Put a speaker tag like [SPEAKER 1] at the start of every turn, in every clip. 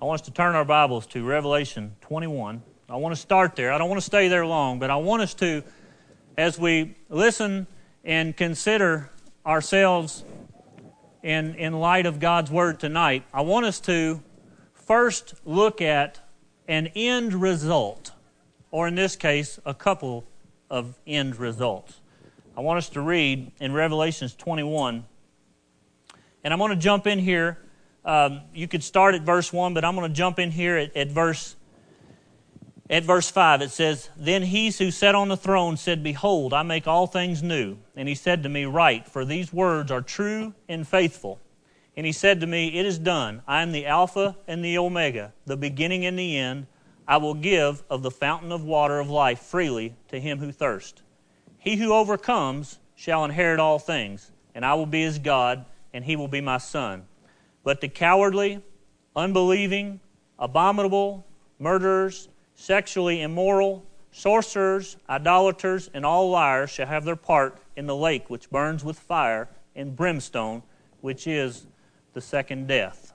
[SPEAKER 1] I want us to turn our Bibles to Revelation 21. I want to start there. I don't want to stay there long, but I want us to, as we listen and consider ourselves in, in light of God's Word tonight, I want us to first look at an end result, or in this case, a couple of end results. I want us to read in Revelations 21, and I'm going to jump in here um, you could start at verse 1, but I'm going to jump in here at, at, verse, at verse 5. It says, Then he who sat on the throne said, Behold, I make all things new. And he said to me, Write, for these words are true and faithful. And he said to me, It is done. I am the Alpha and the Omega, the beginning and the end. I will give of the fountain of water of life freely to him who thirsts. He who overcomes shall inherit all things, and I will be his God, and he will be my son. But the cowardly, unbelieving, abominable, murderers, sexually immoral, sorcerers, idolaters, and all liars shall have their part in the lake which burns with fire and brimstone, which is the second death.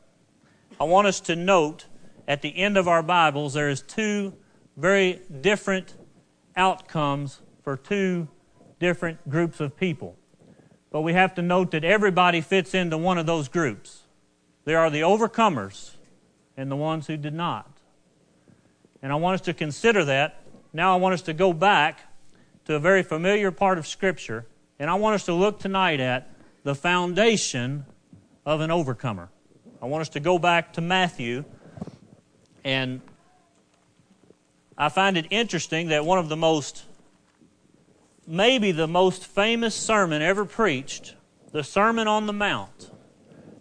[SPEAKER 1] I want us to note at the end of our Bibles there is two very different outcomes for two different groups of people. But we have to note that everybody fits into one of those groups. There are the overcomers and the ones who did not. And I want us to consider that. Now I want us to go back to a very familiar part of Scripture, and I want us to look tonight at the foundation of an overcomer. I want us to go back to Matthew, and I find it interesting that one of the most, maybe the most famous sermon ever preached, the Sermon on the Mount,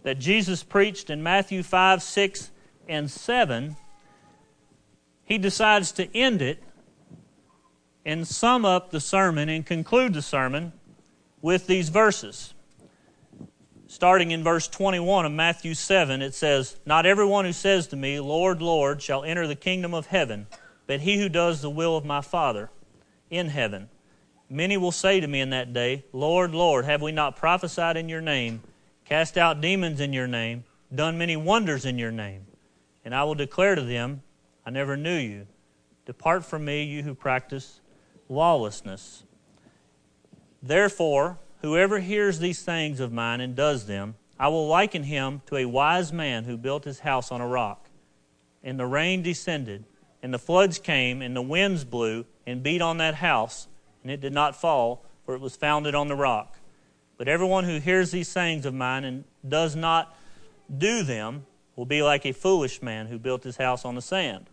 [SPEAKER 1] that Jesus preached in Matthew 5, 6, and 7, he decides to end it and sum up the sermon and conclude the sermon with these verses. Starting in verse 21 of Matthew 7, it says, Not everyone who says to me, Lord, Lord, shall enter the kingdom of heaven, but he who does the will of my Father in heaven. Many will say to me in that day, Lord, Lord, have we not prophesied in your name? Cast out demons in your name, done many wonders in your name. And I will declare to them, I never knew you. Depart from me, you who practice lawlessness. Therefore, whoever hears these things of mine and does them, I will liken him to a wise man who built his house on a rock. And the rain descended, and the floods came, and the winds blew and beat on that house, and it did not fall, for it was founded on the rock. But everyone who hears these sayings of mine and does not do them will be like a foolish man who built his house on the sand.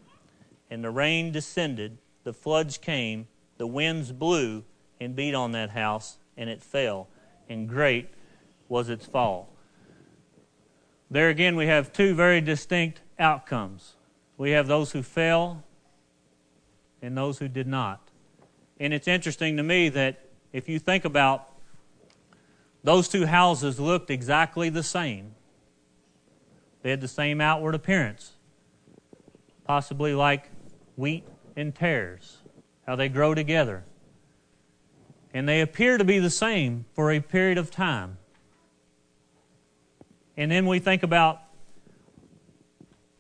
[SPEAKER 1] And the rain descended, the floods came, the winds blew and beat on that house, and it fell, and great was its fall. There again, we have two very distinct outcomes. We have those who fell and those who did not. And it's interesting to me that if you think about those two houses looked exactly the same. They had the same outward appearance, possibly like wheat and tares, how they grow together. And they appear to be the same for a period of time. And then we think about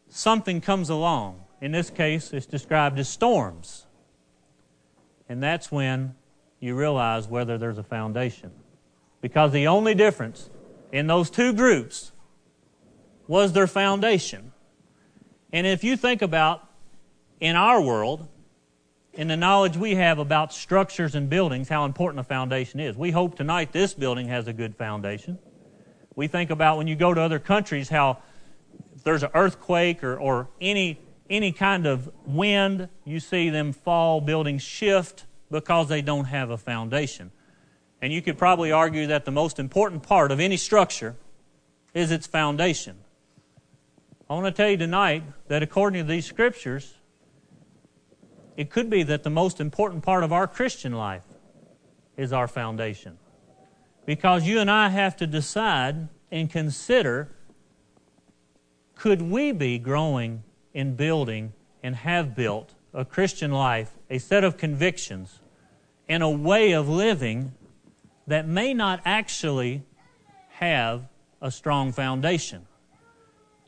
[SPEAKER 1] something comes along. In this case, it's described as storms. And that's when you realize whether there's a foundation. Because the only difference in those two groups was their foundation. And if you think about in our world, in the knowledge we have about structures and buildings, how important a foundation is. We hope tonight this building has a good foundation. We think about when you go to other countries how if there's an earthquake or, or any, any kind of wind, you see them fall, buildings shift because they don't have a foundation. And you could probably argue that the most important part of any structure is its foundation. I want to tell you tonight that according to these scriptures, it could be that the most important part of our Christian life is our foundation. Because you and I have to decide and consider could we be growing in building and have built a Christian life, a set of convictions, and a way of living that may not actually have a strong foundation.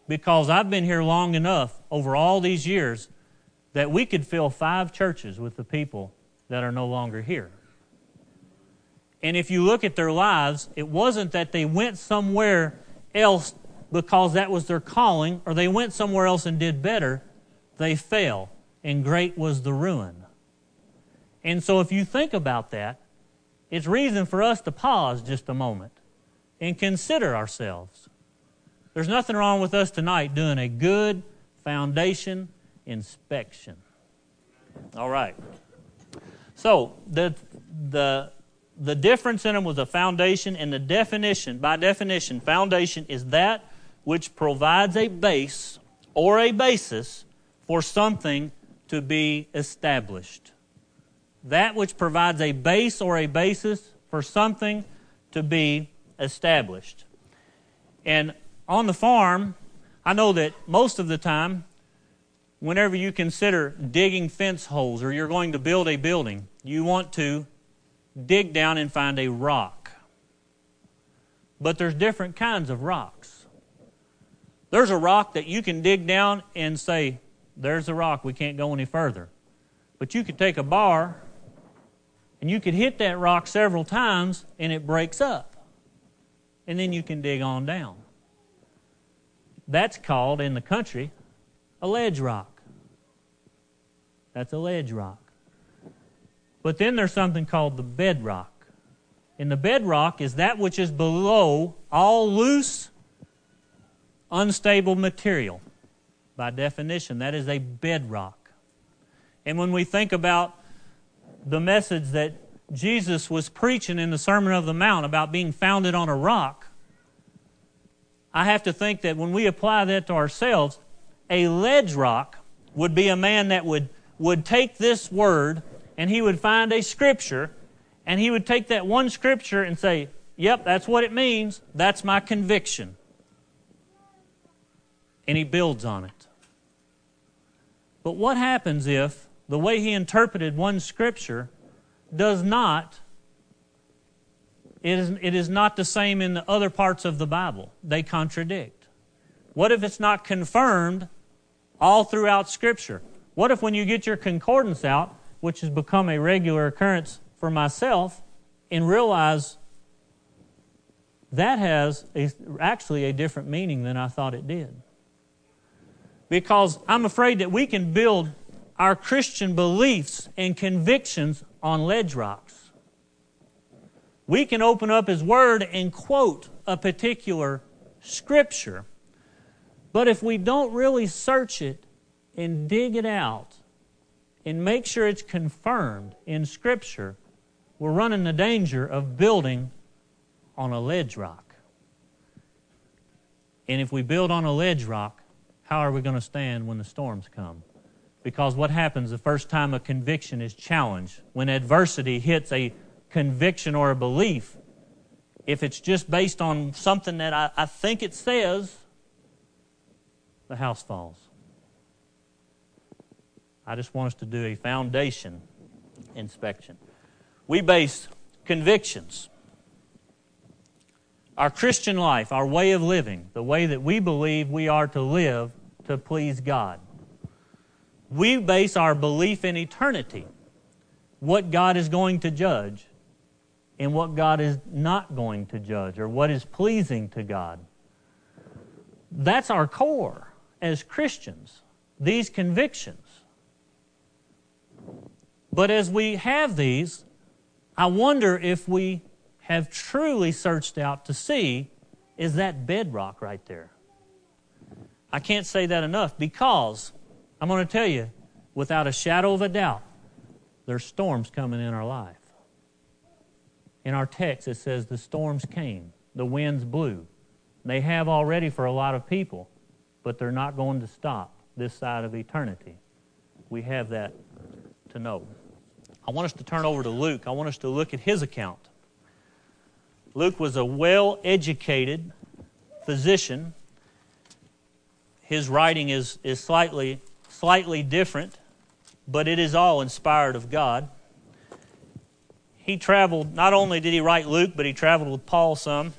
[SPEAKER 1] because I've been here long enough over all these years that we could fill five churches with the people that are no longer here. And if you look at their lives, it wasn't that they went somewhere else because that was their calling, or they went somewhere else and did better. They fell, and great was the ruin. And so, if you think about that, it's reason for us to pause just a moment and consider ourselves. There's nothing wrong with us tonight doing a good foundation inspection. All right. So, the, the, the difference in them was a foundation, and the definition, by definition, foundation is that which provides a base or a basis for something to be established. That which provides a base or a basis for something to be established. And on the farm, I know that most of the time, whenever you consider digging fence holes or you're going to build a building, you want to dig down and find a rock. But there's different kinds of rocks. There's a rock that you can dig down and say, There's a rock, we can't go any further. But you could take a bar and you could hit that rock several times and it breaks up. And then you can dig on down. That's called in the country a ledge rock. That's a ledge rock. But then there's something called the bedrock. And the bedrock is that which is below all loose, unstable material. By definition, that is a bedrock. And when we think about the message that Jesus was preaching in the Sermon of the Mount about being founded on a rock, I have to think that when we apply that to ourselves, a ledge rock would be a man that would, would take this word and he would find a scripture and he would take that one scripture and say, Yep, that's what it means. That's my conviction. And he builds on it. But what happens if the way he interpreted one scripture does not it is, it is not the same in the other parts of the Bible. They contradict. What if it's not confirmed all throughout Scripture? What if when you get your concordance out, which has become a regular occurrence for myself, and realize that has a, actually a different meaning than I thought it did? Because I'm afraid that we can build our Christian beliefs and convictions on ledge rocks we can open up His Word and quote a particular scripture. But if we don't really search it and dig it out and make sure it's confirmed in Scripture, we're running the danger of building on a ledge rock. And if we build on a ledge rock, how are we going to stand when the storms come? Because what happens the first time a conviction is challenged, when adversity hits a conviction or a belief, if it's just based on something that I, I think it says, the house falls. I just want us to do a foundation inspection. We base convictions, our Christian life, our way of living, the way that we believe we are to live to please God. We base our belief in eternity, what God is going to judge, and what God is not going to judge or what is pleasing to God. That's our core as Christians, these convictions. But as we have these, I wonder if we have truly searched out to see is that bedrock right there. I can't say that enough because I'm going to tell you, without a shadow of a doubt, there's storms coming in our life. In our text, it says the storms came, the winds blew. They have already for a lot of people, but they're not going to stop this side of eternity. We have that to know. I want us to turn over to Luke. I want us to look at his account. Luke was a well educated physician. His writing is, is slightly, slightly different, but it is all inspired of God he traveled, not only did he write Luke, but he traveled with Paul some,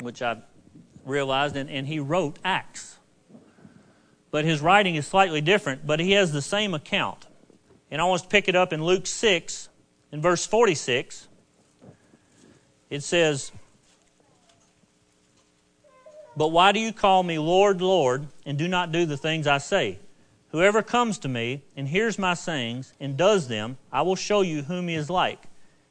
[SPEAKER 1] which I realized, and, and he wrote Acts. but his writing is slightly different, but he has the same account. And I want to pick it up in Luke 6, in verse 46. It says, But why do you call me Lord, Lord, and do not do the things I say? Whoever comes to me and hears my sayings and does them, I will show you whom he is like.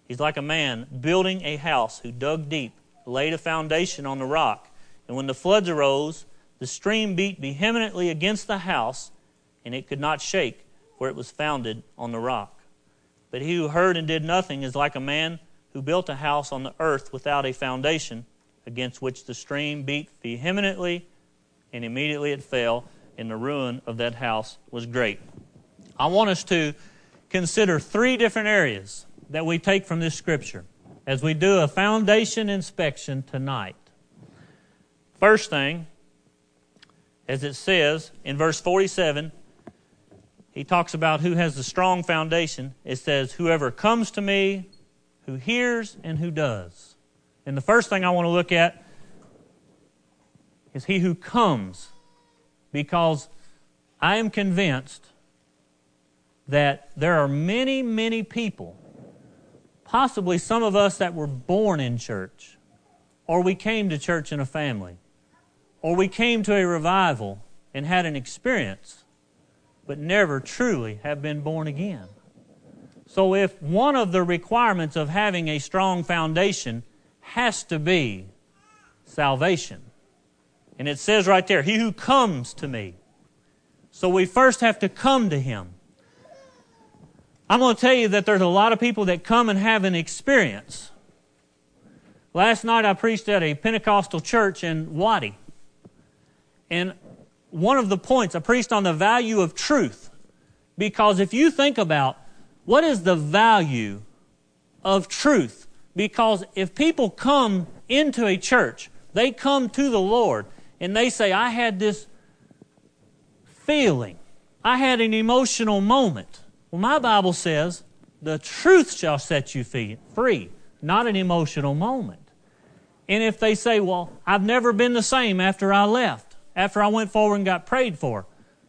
[SPEAKER 1] He's like a man building a house who dug deep, laid a foundation on the rock. And when the floods arose, the stream beat vehemently against the house, and it could not shake, for it was founded on the rock. But he who heard and did nothing is like a man who built a house on the earth without a foundation, against which the stream beat vehemently, and immediately it fell and the ruin of that house was great. I want us to consider three different areas that we take from this scripture as we do a foundation inspection tonight. First thing, as it says in verse 47, he talks about who has the strong foundation. It says, Whoever comes to me, who hears, and who does. And the first thing I want to look at is he who comes because I am convinced that there are many, many people, possibly some of us that were born in church, or we came to church in a family, or we came to a revival and had an experience, but never truly have been born again. So, if one of the requirements of having a strong foundation has to be salvation, and it says right there, He who comes to me. So we first have to come to Him. I'm going to tell you that there's a lot of people that come and have an experience. Last night I preached at a Pentecostal church in Wadi. And one of the points, I preached on the value of truth. Because if you think about what is the value of truth, because if people come into a church, they come to the Lord, and they say, I had this feeling, I had an emotional moment. Well, my Bible says, the truth shall set you free, not an emotional moment. And if they say, Well, I've never been the same after I left, after I went forward and got prayed for,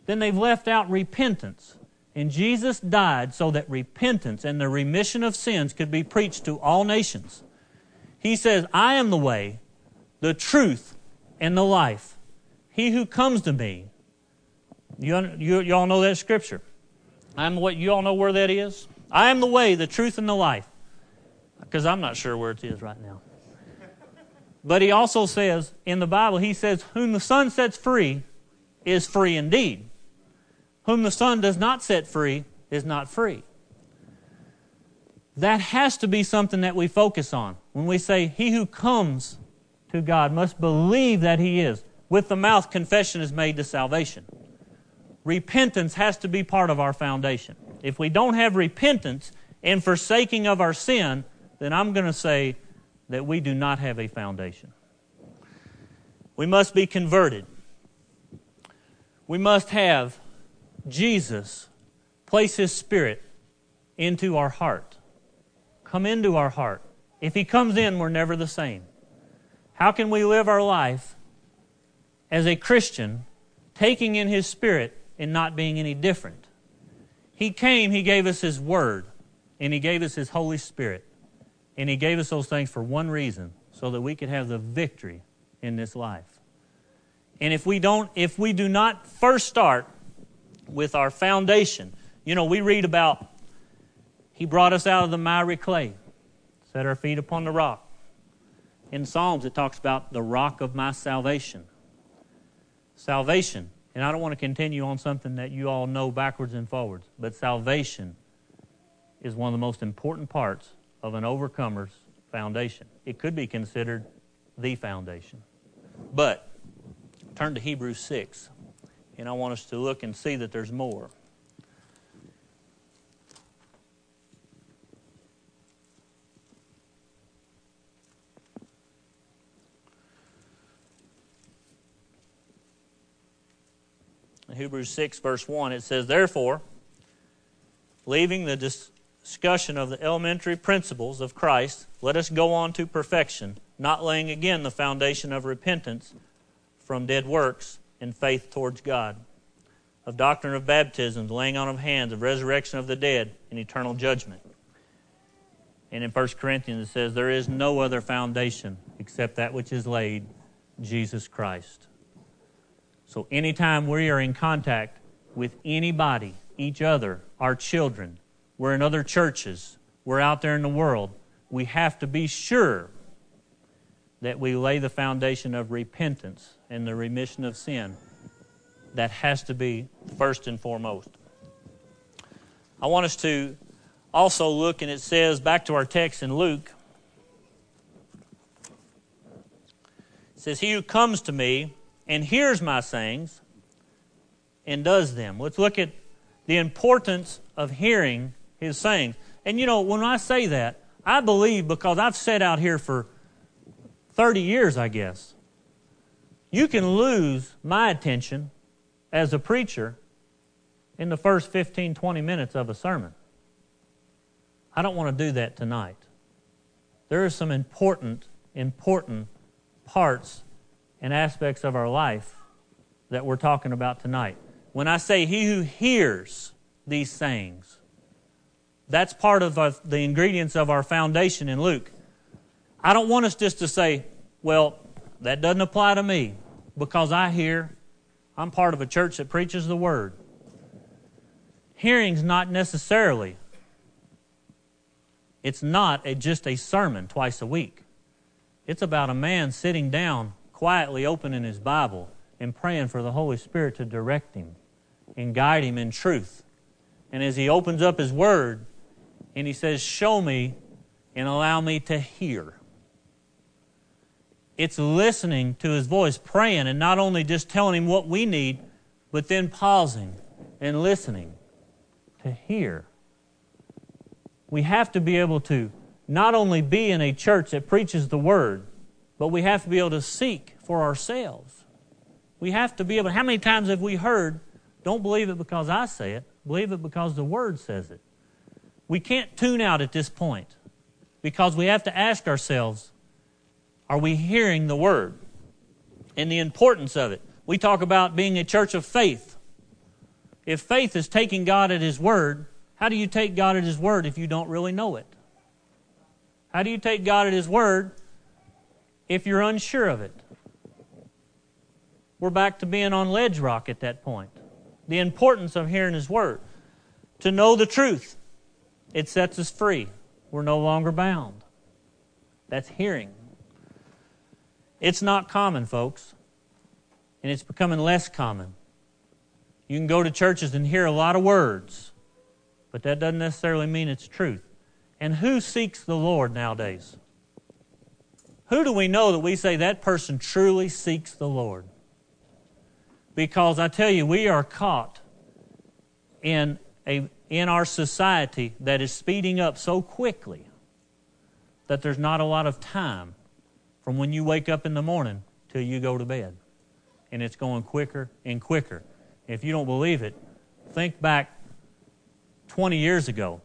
[SPEAKER 1] then they've left out repentance. And Jesus died so that repentance and the remission of sins could be preached to all nations. He says, I am the way, the truth, and the life. He who comes to me. You, you, you all know that scripture. I'm what you all know where that is? I am the way, the truth, and the life. Because I'm not sure where it is right now. But he also says in the Bible, he says, Whom the Son sets free is free indeed. Whom the Son does not set free is not free. That has to be something that we focus on. When we say, He who comes to God must believe that He is. With the mouth, confession is made to salvation. Repentance has to be part of our foundation. If we don't have repentance and forsaking of our sin, then I'm going to say that we do not have a foundation. We must be converted. We must have Jesus place His Spirit into our heart, come into our heart. If He comes in, we're never the same. How can we live our life as a Christian, taking in His Spirit and not being any different? He came, He gave us His Word, and He gave us His Holy Spirit. And He gave us those things for one reason so that we could have the victory in this life. And if we don't, if we do not first start with our foundation, you know, we read about He brought us out of the miry clay, set our feet upon the rock. In Psalms, it talks about the rock of my salvation. Salvation. And I don't want to continue on something that you all know backwards and forwards, but salvation is one of the most important parts of an overcomer's foundation. It could be considered the foundation. But turn to Hebrews 6, and I want us to look and see that there's more. In Hebrews 6, verse 1, it says, Therefore, leaving the discussion of the elementary principles of Christ, let us go on to perfection, not laying again the foundation of repentance from dead works and faith towards God. of doctrine of baptisms, laying on of hands, of resurrection of the dead, and eternal judgment. And in 1 Corinthians it says, There is no other foundation except that which is laid, Jesus Christ. So anytime we are in contact with anybody, each other, our children, we're in other churches, we're out there in the world, we have to be sure that we lay the foundation of repentance and the remission of sin. That has to be first and foremost. I want us to also look, and it says back to our text in Luke. It says, He who comes to me and hears my sayings and does them. Let's look at the importance of hearing his sayings. And you know, when I say that, I believe because I've sat out here for 30 years, I guess. You can lose my attention as a preacher in the first 15, 20 minutes of a sermon. I don't want to do that tonight. There are some important, important parts and aspects of our life that we're talking about tonight. When I say he who hears these sayings, that's part of uh, the ingredients of our foundation in Luke. I don't want us just to say, well, that doesn't apply to me because I hear I'm part of a church that preaches the Word. Hearing's not necessarily, it's not a, just a sermon twice a week. It's about a man sitting down, quietly opening his Bible and praying for the Holy Spirit to direct him and guide him in truth. And as he opens up his Word and he says, Show me and allow me to hear it's listening to his voice, praying, and not only just telling him what we need, but then pausing and listening to hear. We have to be able to not only be in a church that preaches the word, but we have to be able to seek for ourselves. We have to be able, how many times have we heard, don't believe it because I say it, believe it because the word says it? We can't tune out at this point because we have to ask ourselves, are we hearing the word and the importance of it? We talk about being a church of faith. If faith is taking God at His word, how do you take God at His word if you don't really know it? How do you take God at His word if you're unsure of it? We're back to being on ledge rock at that point. The importance of hearing His word. To know the truth, it sets us free. We're no longer bound. That's hearing. It's not common, folks, and it's becoming less common. You can go to churches and hear a lot of words, but that doesn't necessarily mean it's truth. And who seeks the Lord nowadays? Who do we know that we say that person truly seeks the Lord? Because I tell you, we are caught in, a, in our society that is speeding up so quickly that there's not a lot of time from when you wake up in the morning till you go to bed. And it's going quicker and quicker. If you don't believe it, think back 20 years ago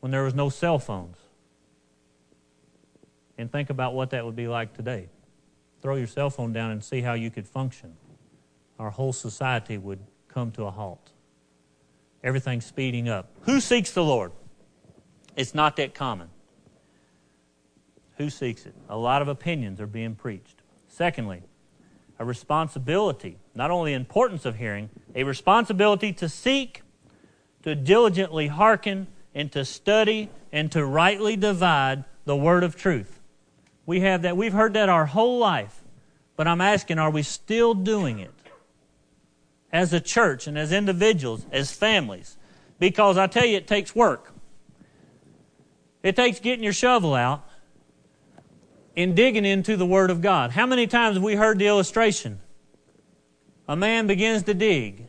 [SPEAKER 1] when there was no cell phones. And think about what that would be like today. Throw your cell phone down and see how you could function. Our whole society would come to a halt. Everything's speeding up. Who seeks the Lord? It's not that common. Who seeks it? A lot of opinions are being preached. Secondly, a responsibility, not only the importance of hearing, a responsibility to seek, to diligently hearken, and to study, and to rightly divide the word of truth. We have that. We've heard that our whole life. But I'm asking, are we still doing it? As a church and as individuals, as families. Because I tell you, it takes work. It takes getting your shovel out and digging into the Word of God. How many times have we heard the illustration? A man begins to dig,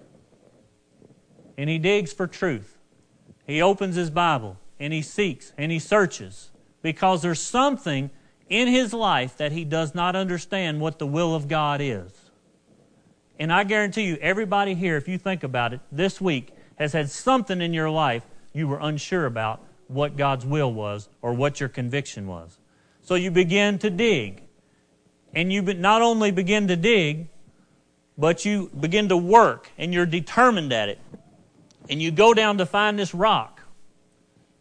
[SPEAKER 1] and he digs for truth. He opens his Bible, and he seeks, and he searches, because there's something in his life that he does not understand what the will of God is. And I guarantee you, everybody here, if you think about it, this week has had something in your life you were unsure about what God's will was or what your conviction was. So you begin to dig. And you not only begin to dig, but you begin to work and you're determined at it. And you go down to find this rock.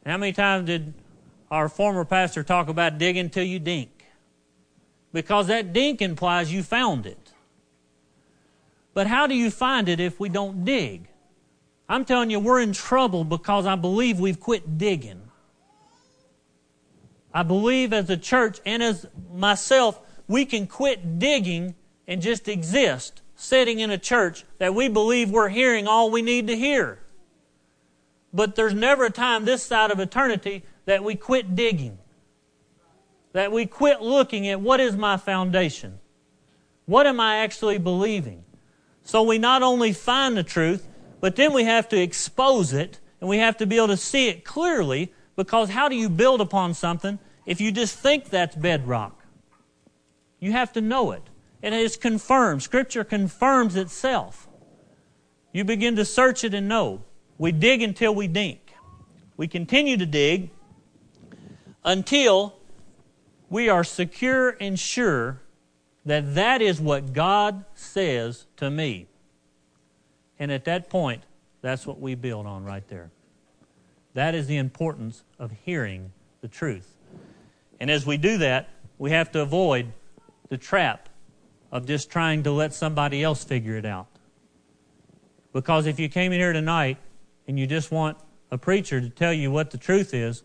[SPEAKER 1] How many times did our former pastor talk about digging till you dink? Because that dink implies you found it. But how do you find it if we don't dig? I'm telling you, we're in trouble because I believe we've quit digging. I believe as a church and as myself, we can quit digging and just exist sitting in a church that we believe we're hearing all we need to hear. But there's never a time this side of eternity that we quit digging, that we quit looking at what is my foundation? What am I actually believing? So we not only find the truth, but then we have to expose it and we have to be able to see it clearly because how do you build upon something if you just think that's bedrock? You have to know it. And it's confirmed. Scripture confirms itself. You begin to search it and know. We dig until we dink. We continue to dig until we are secure and sure that that is what God says to me. And at that point, that's what we build on right there. That is the importance of hearing the truth. And as we do that, we have to avoid the trap of just trying to let somebody else figure it out. Because if you came in here tonight and you just want a preacher to tell you what the truth is,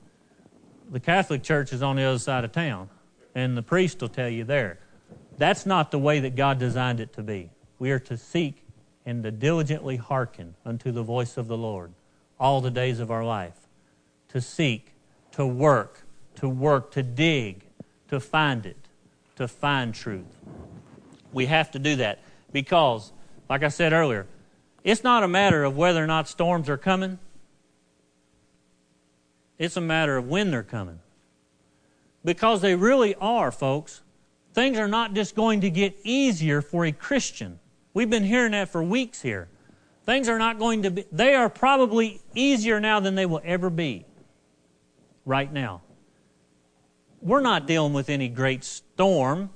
[SPEAKER 1] the Catholic Church is on the other side of town, and the priest will tell you there. That's not the way that God designed it to be. We are to seek and to diligently hearken unto the voice of the Lord all the days of our life. To seek, to work, to work, to dig, to find it, to find truth. We have to do that because, like I said earlier, it's not a matter of whether or not storms are coming. It's a matter of when they're coming. Because they really are, folks. Things are not just going to get easier for a Christian. We've been hearing that for weeks here. Things are not going to be, they are probably easier now than they will ever be right now. We're not dealing with any great storm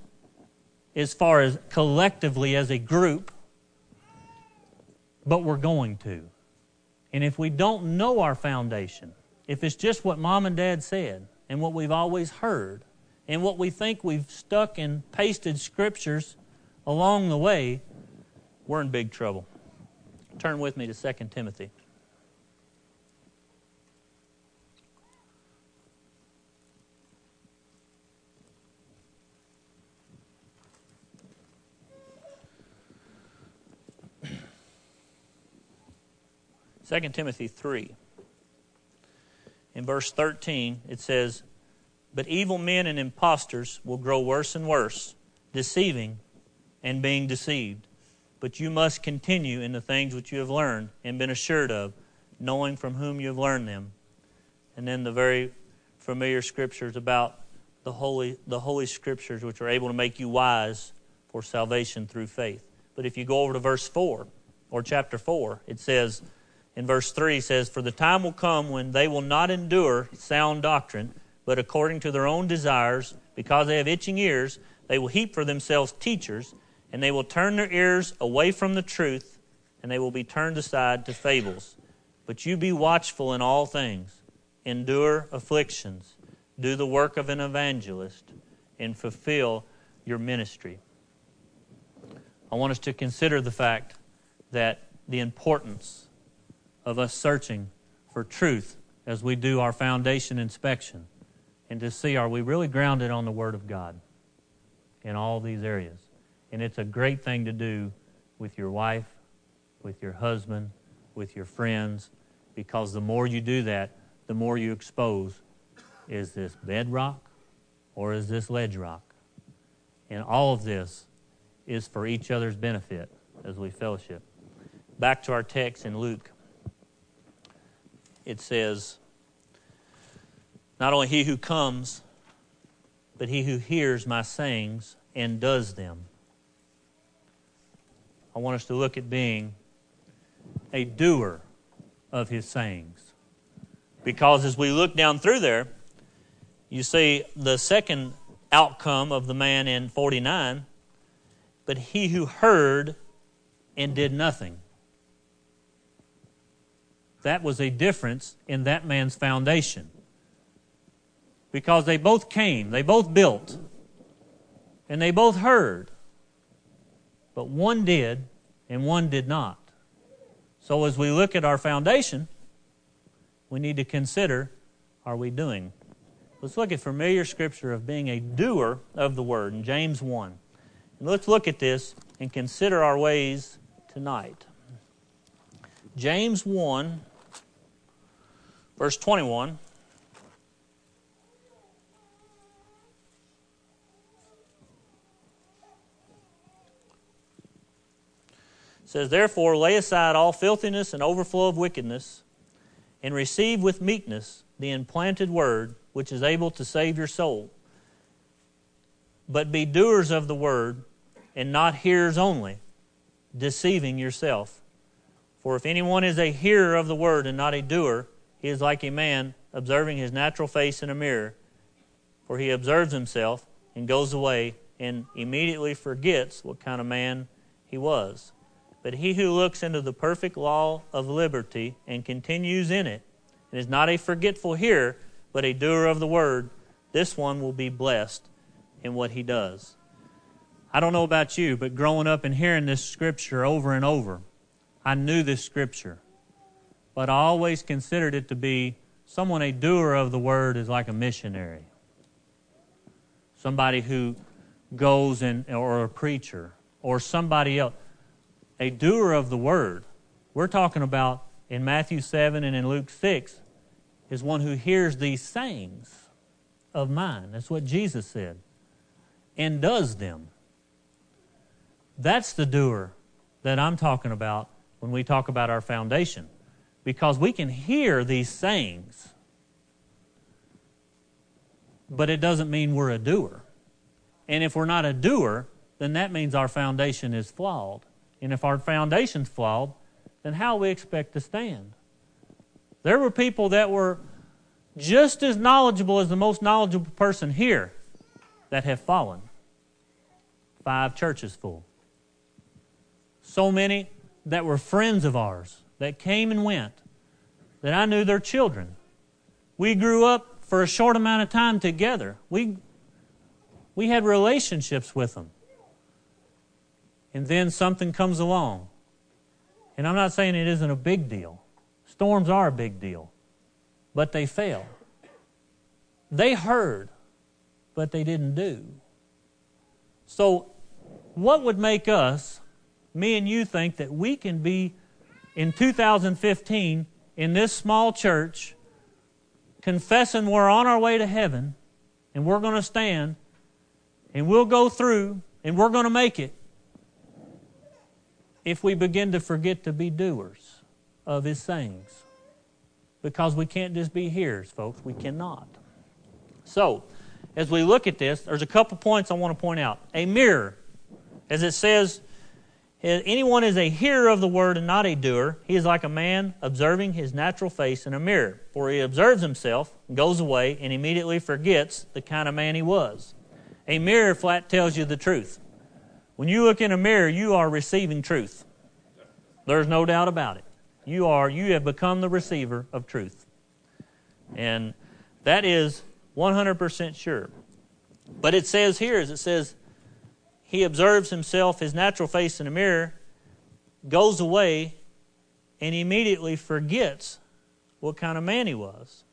[SPEAKER 1] as far as collectively as a group, but we're going to. And if we don't know our foundation, if it's just what mom and dad said and what we've always heard, and what we think we've stuck and pasted scriptures along the way, we're in big trouble. Turn with me to 2 Timothy. 2 Timothy 3. In verse 13, it says, But evil men and impostors will grow worse and worse, deceiving and being deceived. But you must continue in the things which you have learned and been assured of, knowing from whom you have learned them. And then the very familiar scriptures about the holy, the holy scriptures which are able to make you wise for salvation through faith. But if you go over to verse 4 or chapter 4, it says, in verse 3 says, For the time will come when they will not endure sound doctrine, but according to their own desires, because they have itching ears, they will heap for themselves teachers, and they will turn their ears away from the truth, and they will be turned aside to fables. But you be watchful in all things, endure afflictions, do the work of an evangelist, and fulfill your ministry. I want us to consider the fact that the importance of us searching for truth as we do our foundation inspection and to see are we really grounded on the Word of God in all these areas. And it's a great thing to do with your wife, with your husband, with your friends, because the more you do that, the more you expose is this bedrock or is this ledge rock? And all of this is for each other's benefit as we fellowship. Back to our text in Luke it says, Not only he who comes, but he who hears my sayings and does them. I want us to look at being a doer of his sayings. Because as we look down through there, you see the second outcome of the man in 49 but he who heard and did nothing. That was a difference in that man's foundation. Because they both came, they both built, and they both heard. But one did, and one did not. So as we look at our foundation, we need to consider are we doing? Let's look at familiar scripture of being a doer of the word in James 1. And let's look at this and consider our ways tonight. James 1, verse 21. says, Therefore, lay aside all filthiness and overflow of wickedness, and receive with meekness the implanted word, which is able to save your soul. But be doers of the word, and not hearers only, deceiving yourself. For if anyone is a hearer of the word and not a doer, he is like a man observing his natural face in a mirror. For he observes himself and goes away and immediately forgets what kind of man he was. But he who looks into the perfect law of liberty and continues in it, and is not a forgetful hearer, but a doer of the word, this one will be blessed in what he does. I don't know about you, but growing up and hearing this scripture over and over, I knew this scripture. But I always considered it to be someone a doer of the word is like a missionary. Somebody who goes and or a preacher or somebody else a doer of the word. We're talking about in Matthew 7 and in Luke 6 is one who hears these sayings of mine. That's what Jesus said. And does them. That's the doer that I'm talking about when we talk about our foundation. Because we can hear these sayings, but it doesn't mean we're a doer. And if we're not a doer, then that means our foundation is flawed. And if our foundation's flawed, then how we expect to stand? There were people that were just as knowledgeable as the most knowledgeable person here that have fallen. Five churches full. So many that were friends of ours that came and went that I knew their children. We grew up for a short amount of time together. We, we had relationships with them and then something comes along. And I'm not saying it isn't a big deal. Storms are a big deal, but they fail. They heard, but they didn't do. So, what would make us, me and you, think that we can be in 2015 in this small church confessing we're on our way to heaven and we're going to stand and we'll go through and we're going to make it? if we begin to forget to be doers of His sayings. Because we can't just be hearers, folks. We cannot. So, as we look at this, there's a couple points I want to point out. A mirror, as it says, anyone is a hearer of the word and not a doer. He is like a man observing his natural face in a mirror. For he observes himself, goes away, and immediately forgets the kind of man he was. A mirror flat tells you the truth. When you look in a mirror, you are receiving truth. There's no doubt about it. You are, you have become the receiver of truth. And that is 100% sure. But it says here, as it says, he observes himself, his natural face in a mirror, goes away, and immediately forgets what kind of man he was.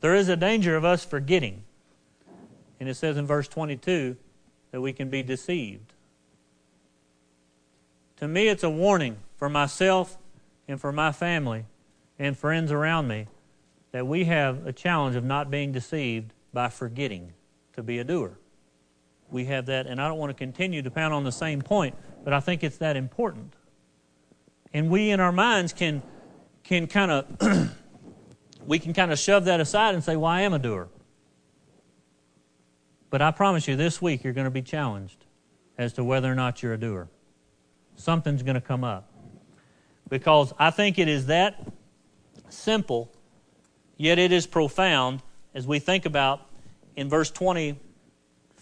[SPEAKER 1] There is a danger of us forgetting. And it says in verse 22 that we can be deceived. To me, it's a warning for myself and for my family and friends around me that we have a challenge of not being deceived by forgetting to be a doer. We have that, and I don't want to continue to pound on the same point, but I think it's that important. And we in our minds can can kind of we can kind of shove that aside and say, Well, I am a doer. But I promise you, this week you're going to be challenged as to whether or not you're a doer. Something's going to come up. Because I think it is that simple, yet it is profound as we think about in verse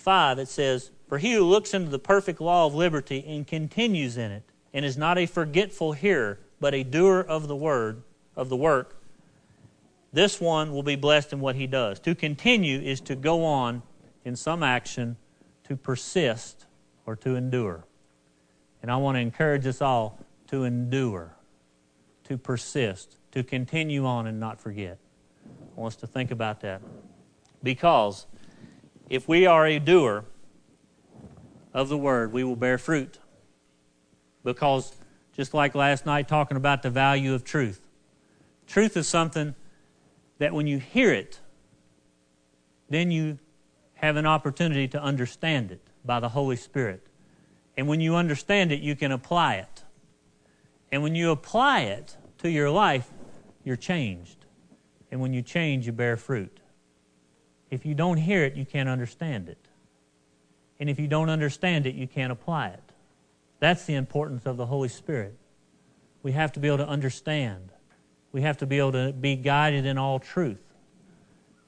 [SPEAKER 1] 25, it says, For he who looks into the perfect law of liberty and continues in it, and is not a forgetful hearer, but a doer of the word, of the work, this one will be blessed in what he does. To continue is to go on in some action, to persist, or to endure. And I want to encourage us all to endure, to persist, to continue on and not forget. I want us to think about that. Because if we are a doer of the word, we will bear fruit. Because just like last night, talking about the value of truth, truth is something that when you hear it, then you have an opportunity to understand it by the Holy Spirit. And when you understand it, you can apply it. And when you apply it to your life, you're changed. And when you change, you bear fruit. If you don't hear it, you can't understand it. And if you don't understand it, you can't apply it. That's the importance of the Holy Spirit. We have to be able to understand we have to be able to be guided in all truth.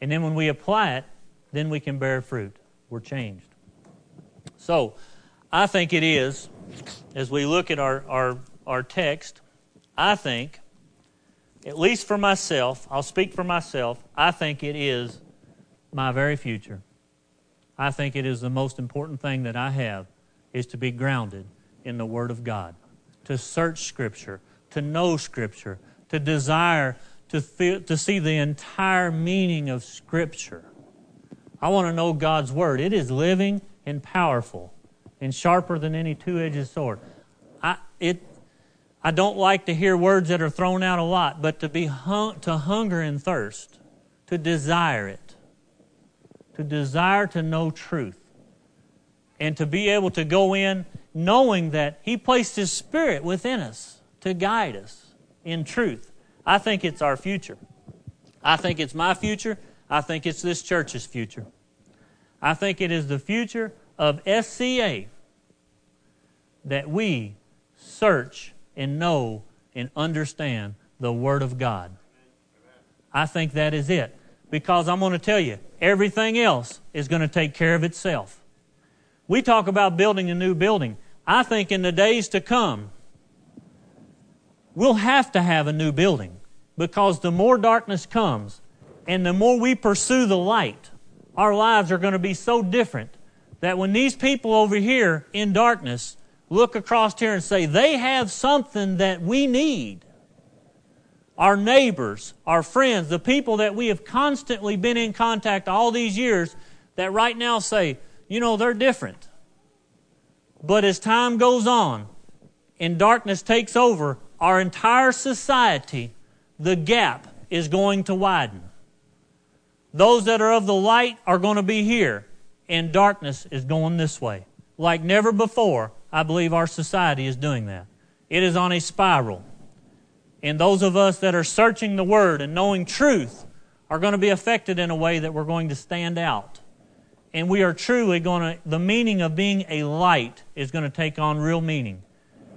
[SPEAKER 1] And then when we apply it, then we can bear fruit. We're changed. So, I think it is, as we look at our, our, our text, I think, at least for myself, I'll speak for myself, I think it is my very future. I think it is the most important thing that I have is to be grounded in the Word of God, to search Scripture, to know Scripture, to desire to, feel, to see the entire meaning of Scripture. I want to know God's Word. It is living and powerful and sharper than any two edged sword. I, it, I don't like to hear words that are thrown out a lot, but to, be hung, to hunger and thirst, to desire it, to desire to know truth, and to be able to go in knowing that He placed His Spirit within us to guide us in truth. I think it's our future. I think it's my future. I think it's this church's future. I think it is the future of SCA that we search and know and understand the Word of God. I think that is it. Because I'm going to tell you, everything else is going to take care of itself. We talk about building a new building. I think in the days to come, we'll have to have a new building because the more darkness comes and the more we pursue the light, our lives are going to be so different that when these people over here in darkness look across here and say, they have something that we need, our neighbors, our friends, the people that we have constantly been in contact all these years that right now say, you know, they're different. But as time goes on and darkness takes over, our entire society, the gap is going to widen. Those that are of the light are going to be here, and darkness is going this way. Like never before, I believe our society is doing that. It is on a spiral. And those of us that are searching the Word and knowing truth are going to be affected in a way that we're going to stand out. And we are truly going to, the meaning of being a light is going to take on real meaning.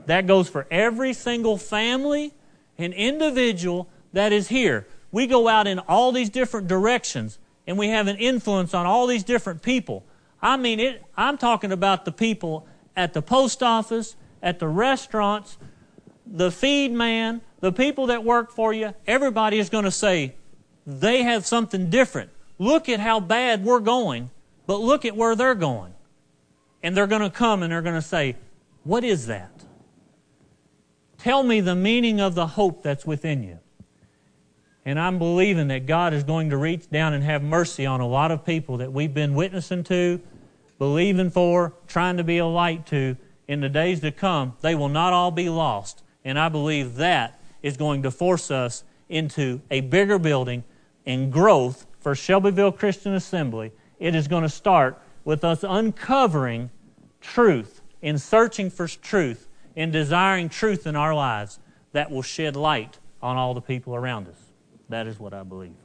[SPEAKER 1] That goes for every single family and individual that is here. We go out in all these different directions and we have an influence on all these different people. I mean, it, I'm talking about the people at the post office, at the restaurants, the feed man, the people that work for you. Everybody is going to say they have something different. Look at how bad we're going, but look at where they're going. And they're going to come and they're going to say, What is that? Tell me the meaning of the hope that's within you. And I'm believing that God is going to reach down and have mercy on a lot of people that we've been witnessing to, believing for, trying to be a light to. In the days to come, they will not all be lost. And I believe that is going to force us into a bigger building and growth for Shelbyville Christian Assembly. It is going to start with us uncovering truth and searching for truth in desiring truth in our lives that will shed light on all the people around us. That is what I believe.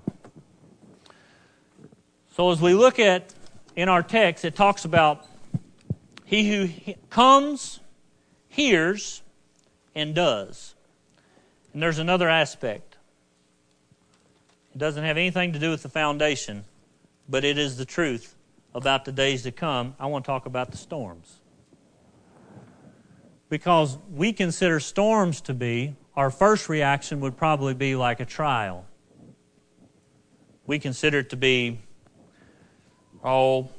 [SPEAKER 1] So, as we look at in our text, it talks about he who comes, hears, and does. And there's another aspect. It doesn't have anything to do with the foundation, but it is the truth about the days to come, I want to talk about the storms. Because we consider storms to be, our first reaction would probably be like a trial. We consider it to be all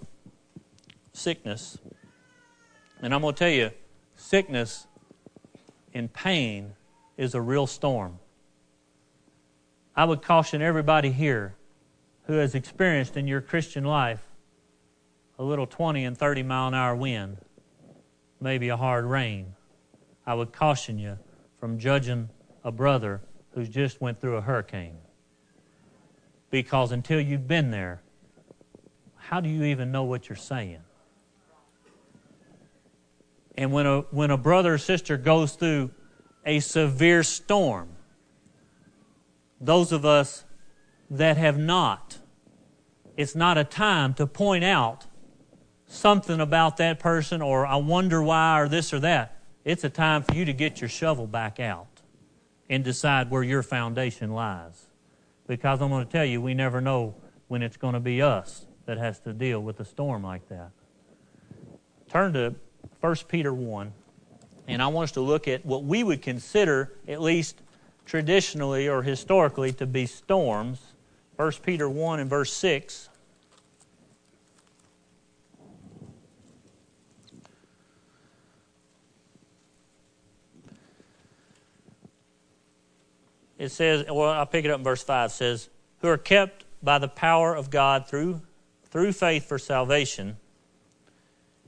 [SPEAKER 1] sickness. And I'm going to tell you, sickness and pain is a real storm. I would caution everybody here who has experienced in your Christian life a little 20 and 30 mile an hour wind, maybe a hard rain. I would caution you from judging a brother who's just went through a hurricane. Because until you've been there, how do you even know what you're saying? And when a, when a brother or sister goes through a severe storm, those of us that have not, it's not a time to point out something about that person or I wonder why or this or that. It's a time for you to get your shovel back out and decide where your foundation lies. Because I'm going to tell you, we never know when it's going to be us that has to deal with a storm like that. Turn to 1 Peter 1, and I want us to look at what we would consider, at least traditionally or historically, to be storms. 1 Peter 1 and verse 6. It says, well, I'll pick it up in verse 5. It says, Who are kept by the power of God through, through faith for salvation,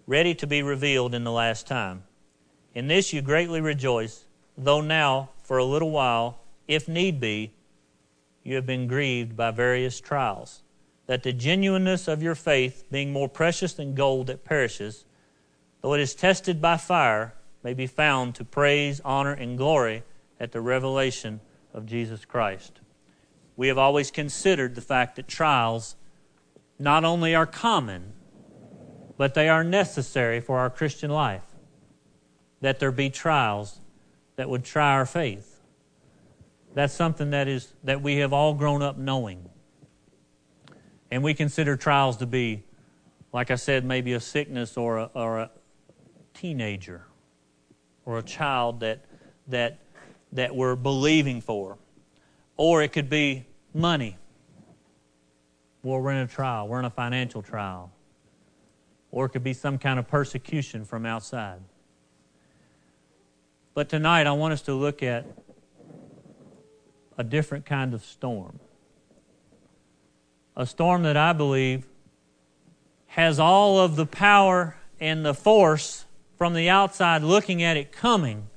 [SPEAKER 1] ready to be revealed in the last time. In this you greatly rejoice, though now, for a little while, if need be, you have been grieved by various trials, that the genuineness of your faith, being more precious than gold that perishes, though it is tested by fire, may be found to praise, honor, and glory at the revelation of Jesus Christ. We have always considered the fact that trials not only are common, but they are necessary for our Christian life. That there be trials that would try our faith. That's something that is that we have all grown up knowing. And we consider trials to be, like I said, maybe a sickness or a, or a teenager or a child that that that we're believing for. Or it could be money. Well, we're in a trial, we're in a financial trial. Or it could be some kind of persecution from outside. But tonight, I want us to look at a different kind of storm. A storm that I believe has all of the power and the force from the outside looking at it coming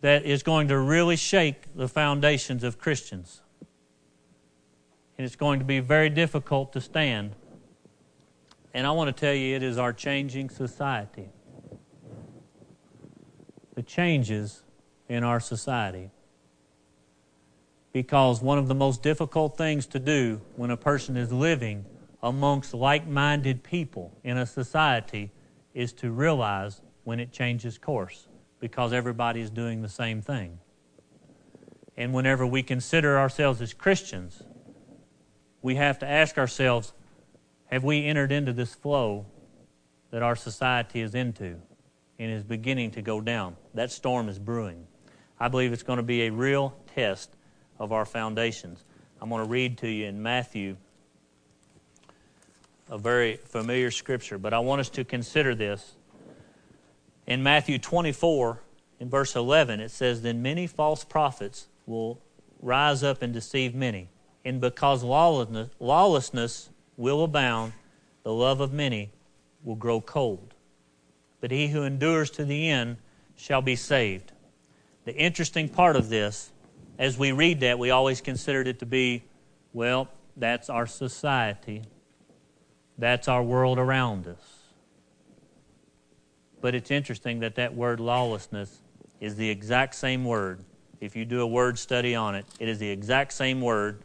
[SPEAKER 1] that is going to really shake the foundations of Christians. And it's going to be very difficult to stand. And I want to tell you, it is our changing society. The changes in our society. Because one of the most difficult things to do when a person is living amongst like minded people in a society is to realize when it changes course because everybody is doing the same thing. And whenever we consider ourselves as Christians, we have to ask ourselves have we entered into this flow that our society is into and is beginning to go down? That storm is brewing. I believe it's going to be a real test of our foundations. I'm going to read to you in Matthew a very familiar scripture, but I want us to consider this in Matthew 24, in verse 11, it says, Then many false prophets will rise up and deceive many. And because lawlessness, lawlessness will abound, the love of many will grow cold. But he who endures to the end shall be saved. The interesting part of this, as we read that, we always considered it to be, well, that's our society, that's our world around us. But it's interesting that that word lawlessness is the exact same word. If you do a word study on it, it is the exact same word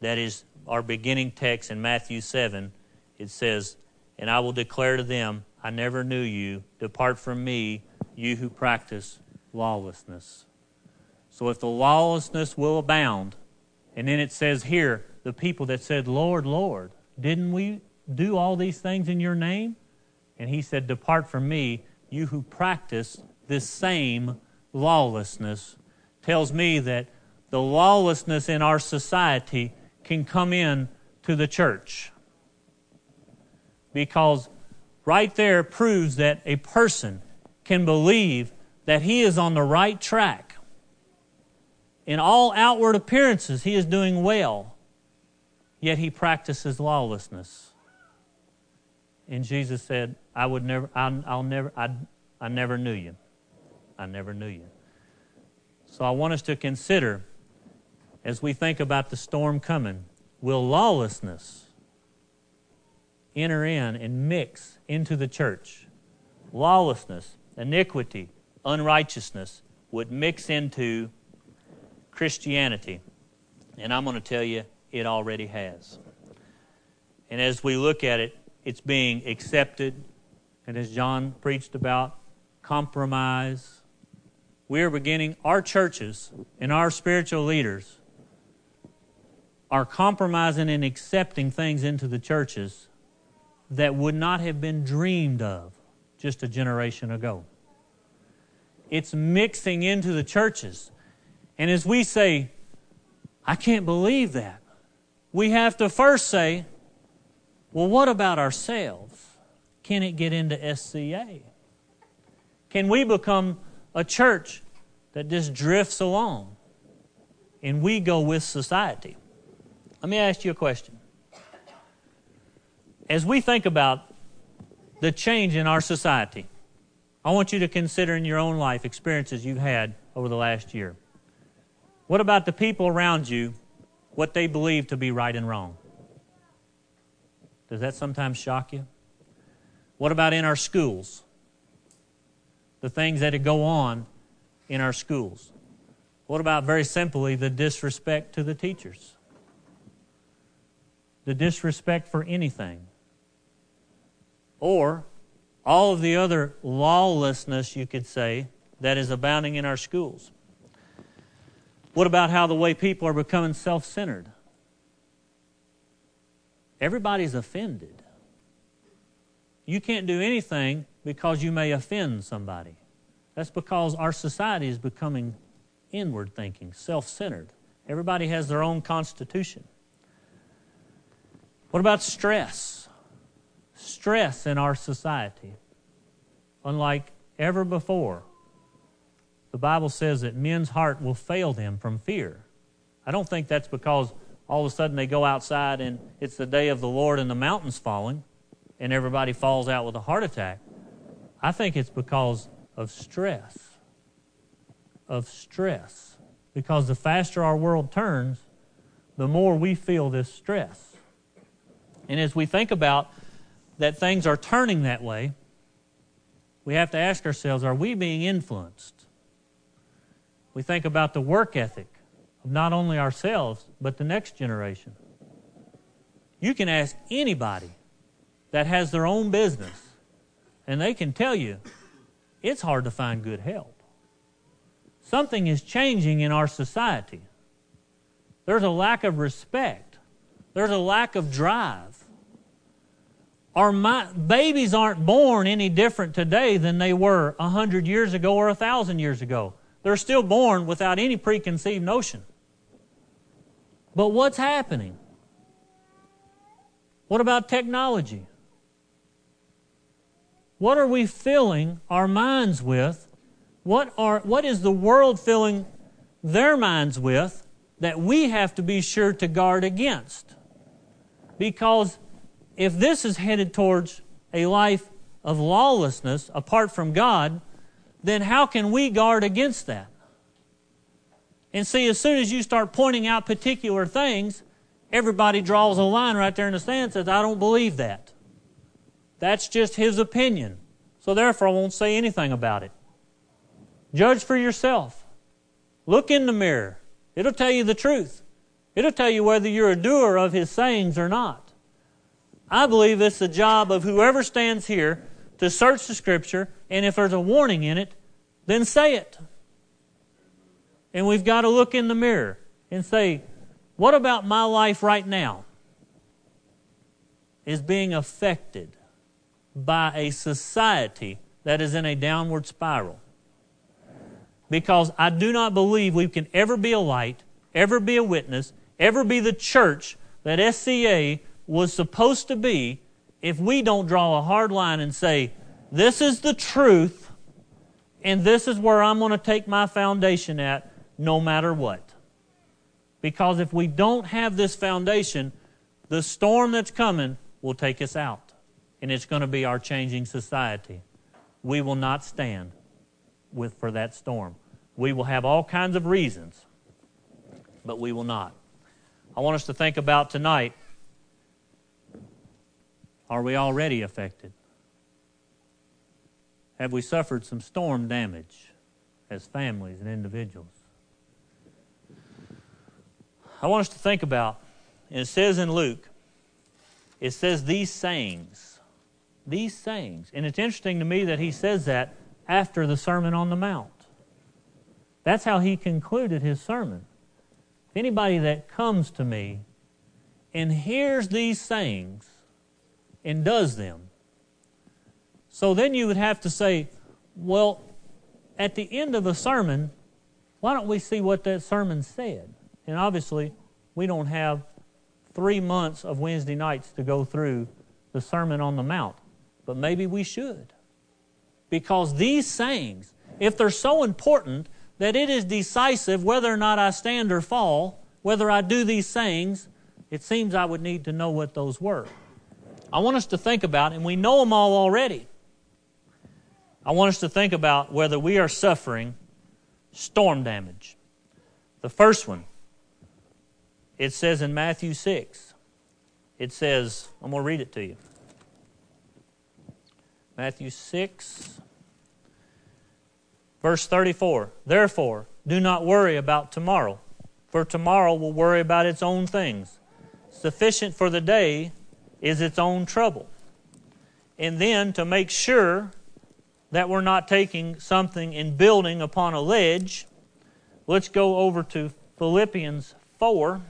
[SPEAKER 1] that is our beginning text in Matthew 7. It says, And I will declare to them, I never knew you. Depart from me, you who practice lawlessness. So if the lawlessness will abound, and then it says here, the people that said, Lord, Lord, didn't we do all these things in your name? And he said, Depart from me, you who practice this same lawlessness. Tells me that the lawlessness in our society can come in to the church. Because right there proves that a person can believe that he is on the right track. In all outward appearances, he is doing well, yet he practices lawlessness. And Jesus said, I would never, I, will never, I, I never knew you. I never knew you. So I want us to consider, as we think about the storm coming, will lawlessness enter in and mix into the church? Lawlessness, iniquity, unrighteousness would mix into Christianity. And I'm going to tell you, it already has. And as we look at it, it's being accepted. And as John preached about, compromise. We are beginning, our churches and our spiritual leaders are compromising and accepting things into the churches that would not have been dreamed of just a generation ago. It's mixing into the churches. And as we say, I can't believe that, we have to first say, well, what about ourselves? Can it get into SCA? Can we become a church that just drifts along and we go with society? Let me ask you a question. As we think about the change in our society, I want you to consider in your own life experiences you've had over the last year. What about the people around you, what they believe to be right and wrong? Does that sometimes shock you? What about in our schools? The things that go on in our schools. What about, very simply, the disrespect to the teachers? The disrespect for anything. Or all of the other lawlessness, you could say, that is abounding in our schools. What about how the way people are becoming self centered? Everybody's offended. You can't do anything because you may offend somebody. That's because our society is becoming inward thinking, self centered. Everybody has their own constitution. What about stress? Stress in our society, unlike ever before. The Bible says that men's heart will fail them from fear. I don't think that's because all of a sudden they go outside and it's the day of the Lord and the mountain's falling and everybody falls out with a heart attack. I think it's because of stress. Of stress. Because the faster our world turns, the more we feel this stress. And as we think about that things are turning that way, we have to ask ourselves are we being influenced? We think about the work ethic of not only ourselves, but the next generation. You can ask anybody that has their own business, and they can tell you it's hard to find good help. Something is changing in our society. There's a lack of respect, there's a lack of drive. Our babies aren't born any different today than they were a hundred years ago or a thousand years ago. They're still born without any preconceived notion. But what's happening? What about technology? What are we filling our minds with? What, are, what is the world filling their minds with that we have to be sure to guard against? Because if this is headed towards a life of lawlessness apart from God, then how can we guard against that? And see, as soon as you start pointing out particular things, everybody draws a line right there in the sand and says, I don't believe that. That's just his opinion. So therefore, I won't say anything about it. Judge for yourself. Look in the mirror. It'll tell you the truth. It'll tell you whether you're a doer of his sayings or not. I believe it's the job of whoever stands here to search the Scripture, and if there's a warning in it, then say it. And we've got to look in the mirror and say, what about my life right now? is being affected by a society that is in a downward spiral. Because I do not believe we can ever be a light, ever be a witness, ever be the church that SCA was supposed to be if we don't draw a hard line and say, this is the truth, and this is where I'm going to take my foundation at no matter what. Because if we don't have this foundation, the storm that's coming will take us out. And it's going to be our changing society. We will not stand with, for that storm. We will have all kinds of reasons, but we will not. I want us to think about tonight are we already affected? Have we suffered some storm damage as families and individuals? I want us to think about, and it says in Luke, it says these sayings. These sayings. And it's interesting to me that he says that after the Sermon on the Mount. That's how he concluded his sermon. If Anybody that comes to me and hears these sayings and does them. So then you would have to say, well, at the end of a sermon, why don't we see what that sermon said? And obviously, we don't have three months of Wednesday nights to go through the Sermon on the Mount, but maybe we should. Because these sayings, if they're so important that it is decisive whether or not I stand or fall, whether I do these sayings, it seems I would need to know what those were. I want us to think about, and we know them all already. I want us to think about whether we are suffering storm damage. The first one, it says in Matthew 6, it says, I'm going to read it to you. Matthew 6, verse 34. Therefore, do not worry about tomorrow, for tomorrow will worry about its own things. Sufficient for the day is its own trouble. And then to make sure that we're not taking something and building upon a ledge, let's go over to Philippians 4.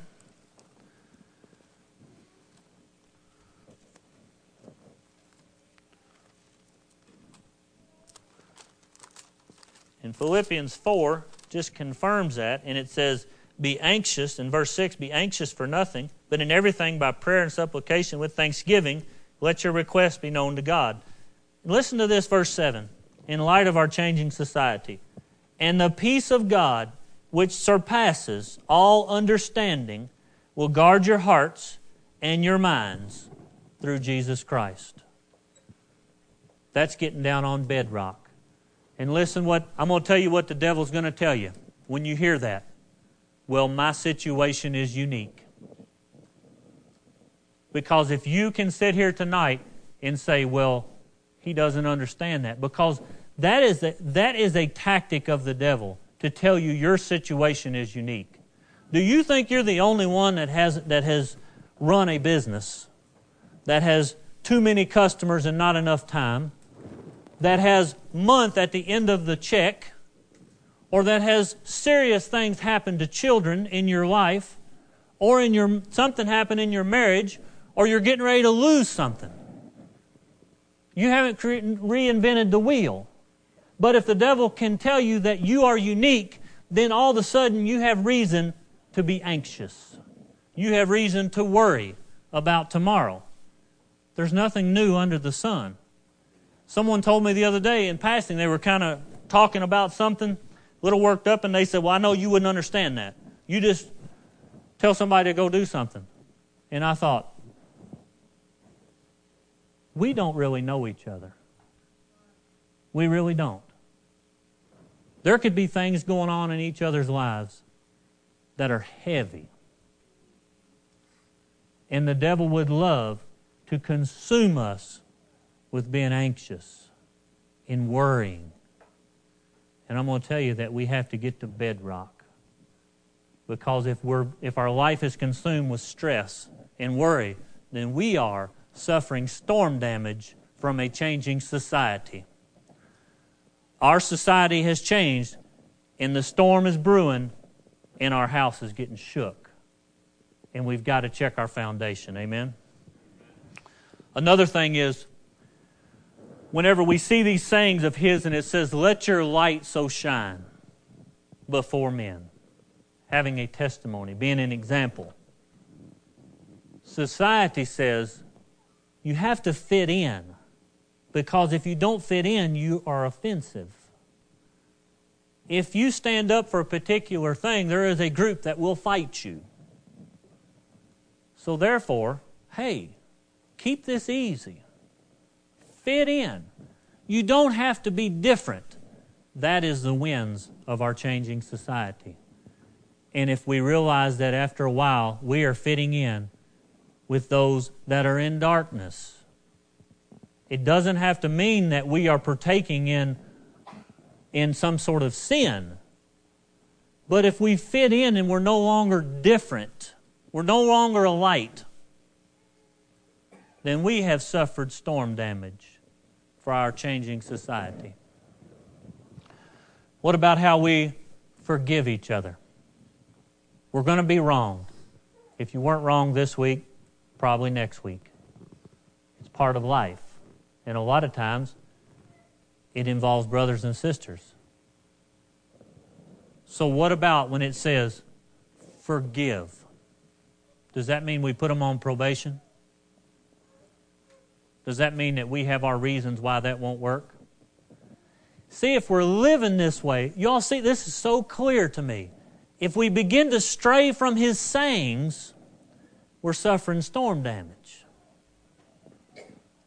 [SPEAKER 1] In Philippians 4, just confirms that, and it says, Be anxious, in verse 6, be anxious for nothing but in everything by prayer and supplication with thanksgiving, let your requests be known to God. Listen to this, verse 7, in light of our changing society. And the peace of God, which surpasses all understanding, will guard your hearts and your minds through Jesus Christ. That's getting down on bedrock. And listen what I'm going to tell you what the devil's going to tell you when you hear that. Well, my situation is unique. Because if you can sit here tonight and say, well, he doesn't understand that, because that is a, that is a tactic of the devil to tell you your situation is unique. Do you think you're the only one that has, that has run a business, that has too many customers and not enough time, that has month at the end of the check, or that has serious things happen to children in your life, or in your something happen in your marriage, or you're getting ready to lose something. You haven't reinvented the wheel. But if the devil can tell you that you are unique, then all of a sudden you have reason to be anxious. You have reason to worry about tomorrow. There's nothing new under the sun. Someone told me the other day in passing, they were kind of talking about something, a little worked up, and they said, Well, I know you wouldn't understand that. You just tell somebody to go do something. And I thought, we don't really know each other. We really don't. There could be things going on in each other's lives that are heavy. And the devil would love to consume us with being anxious and worrying. And I'm going to tell you that we have to get to bedrock. Because if, we're, if our life is consumed with stress and worry, then we are suffering storm damage from a changing society. Our society has changed, and the storm is brewing, and our house is getting shook. And we've got to check our foundation. Amen? Another thing is, whenever we see these sayings of His and it says, Let your light so shine before men, having a testimony, being an example. Society says you have to fit in because if you don't fit in, you are offensive. If you stand up for a particular thing, there is a group that will fight you. So, therefore, hey, keep this easy. Fit in. You don't have to be different. That is the winds of our changing society. And if we realize that after a while we are fitting in with those that are in darkness, it doesn't have to mean that we are partaking in, in some sort of sin. But if we fit in and we're no longer different, we're no longer a light, then we have suffered storm damage for our changing society. What about how we forgive each other? We're going to be wrong. If you weren't wrong this week, probably next week. It's part of life. And a lot of times, it involves brothers and sisters. So, what about when it says forgive? Does that mean we put them on probation? Does that mean that we have our reasons why that won't work? See, if we're living this way, y'all see, this is so clear to me. If we begin to stray from His sayings, we're suffering storm damage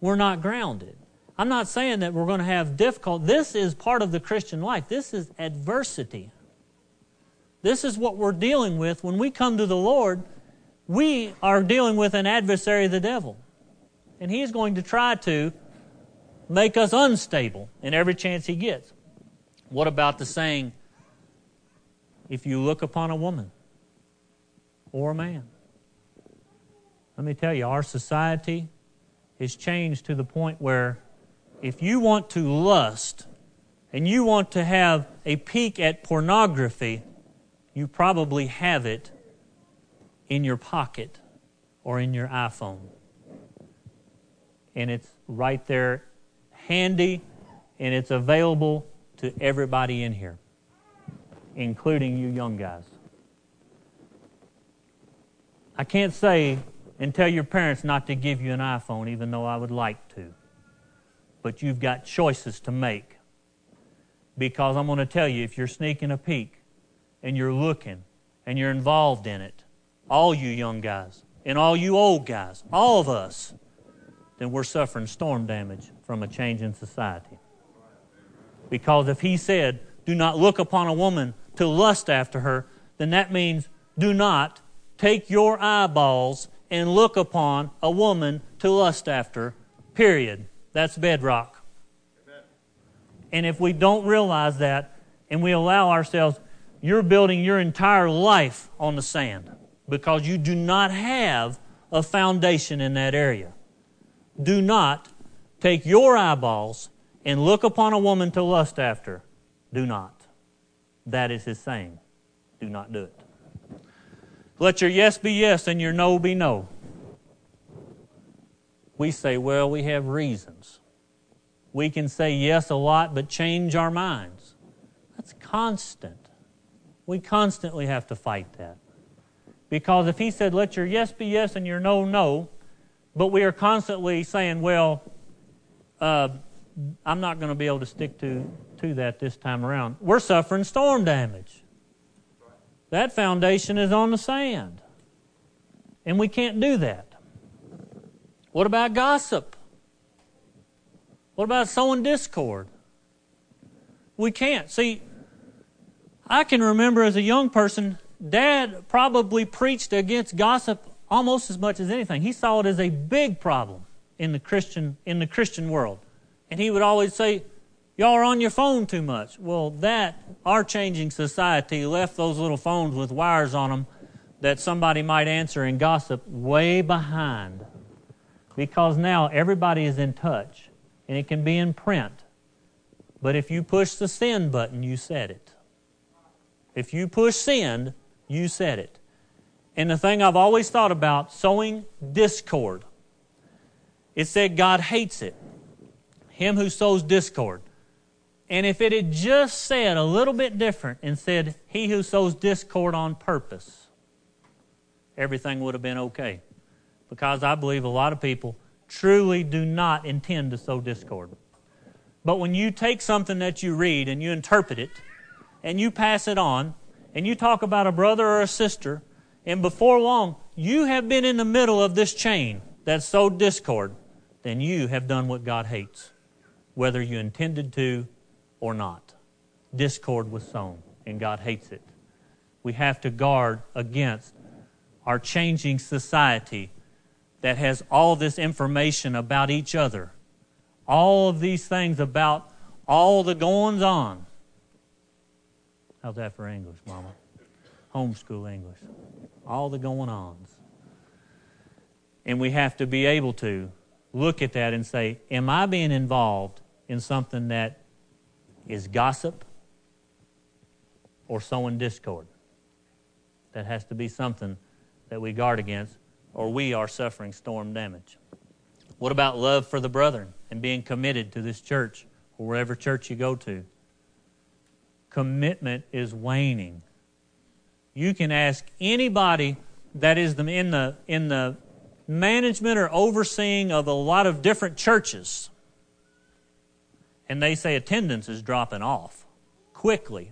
[SPEAKER 1] we're not grounded. I'm not saying that we're going to have difficult. This is part of the Christian life. This is adversity. This is what we're dealing with when we come to the Lord. We are dealing with an adversary, the devil. And he's going to try to make us unstable in every chance he gets. What about the saying, if you look upon a woman or a man? Let me tell you, our society is changed to the point where if you want to lust and you want to have a peek at pornography, you probably have it in your pocket or in your iPhone. And it's right there, handy, and it's available to everybody in here, including you young guys. I can't say and tell your parents not to give you an iPhone, even though I would like to. But you've got choices to make. Because I'm going to tell you, if you're sneaking a peek and you're looking and you're involved in it, all you young guys and all you old guys, all of us, then we're suffering storm damage from a change in society. Because if he said, do not look upon a woman to lust after her, then that means do not take your eyeballs and look upon a woman to lust after, period. That's bedrock. Amen. And if we don't realize that and we allow ourselves, you're building your entire life on the sand because you do not have a foundation in that area. Do not take your eyeballs and look upon a woman to lust after. Do not. That is his saying. Do not do it. Let your yes be yes and your no be no. We say, well, we have reasons. We can say yes a lot, but change our minds. That's constant. We constantly have to fight that. Because if he said, let your yes be yes and your no, no, but we are constantly saying, well, uh, I'm not going to be able to stick to, to that this time around, we're suffering storm damage. That foundation is on the sand. And we can't do that. What about gossip? What about sowing discord? We can't. See, I can remember as a young person, Dad probably preached against gossip almost as much as anything. He saw it as a big problem in the Christian in the Christian world. And he would always say, Y'all are on your phone too much. Well, that, our changing society left those little phones with wires on them that somebody might answer and gossip way behind. Because now everybody is in touch and it can be in print. But if you push the send button, you said it. If you push send, you said it. And the thing I've always thought about sowing discord it said God hates it. Him who sows discord. And if it had just said a little bit different and said, He who sows discord on purpose, everything would have been okay. Because I believe a lot of people truly do not intend to sow discord. But when you take something that you read and you interpret it and you pass it on and you talk about a brother or a sister, and before long you have been in the middle of this chain that sowed discord, then you have done what God hates, whether you intended to or not. Discord was sown, and God hates it. We have to guard against our changing society that has all this information about each other, all of these things about all the goings on. How's that for English, Mama? Homeschool English. All the going ons. And we have to be able to look at that and say, Am I being involved in something that is gossip or sowing discord. That has to be something that we guard against, or we are suffering storm damage. What about love for the brethren and being committed to this church or wherever church you go to? Commitment is waning. You can ask anybody that is in the, in the management or overseeing of a lot of different churches and they say attendance is dropping off quickly.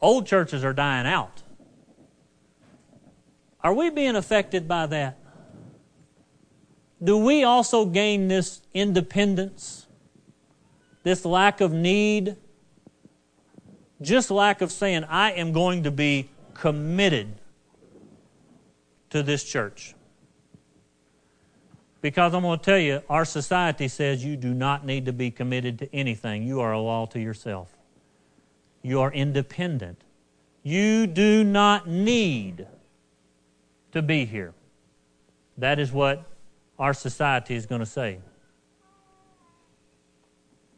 [SPEAKER 1] Old churches are dying out. Are we being affected by that? Do we also gain this independence, this lack of need, just lack of saying, I am going to be committed to this church? Because I'm going to tell you, our society says you do not need to be committed to anything. You are a law to yourself. You are independent. You do not need to be here. That is what our society is going to say.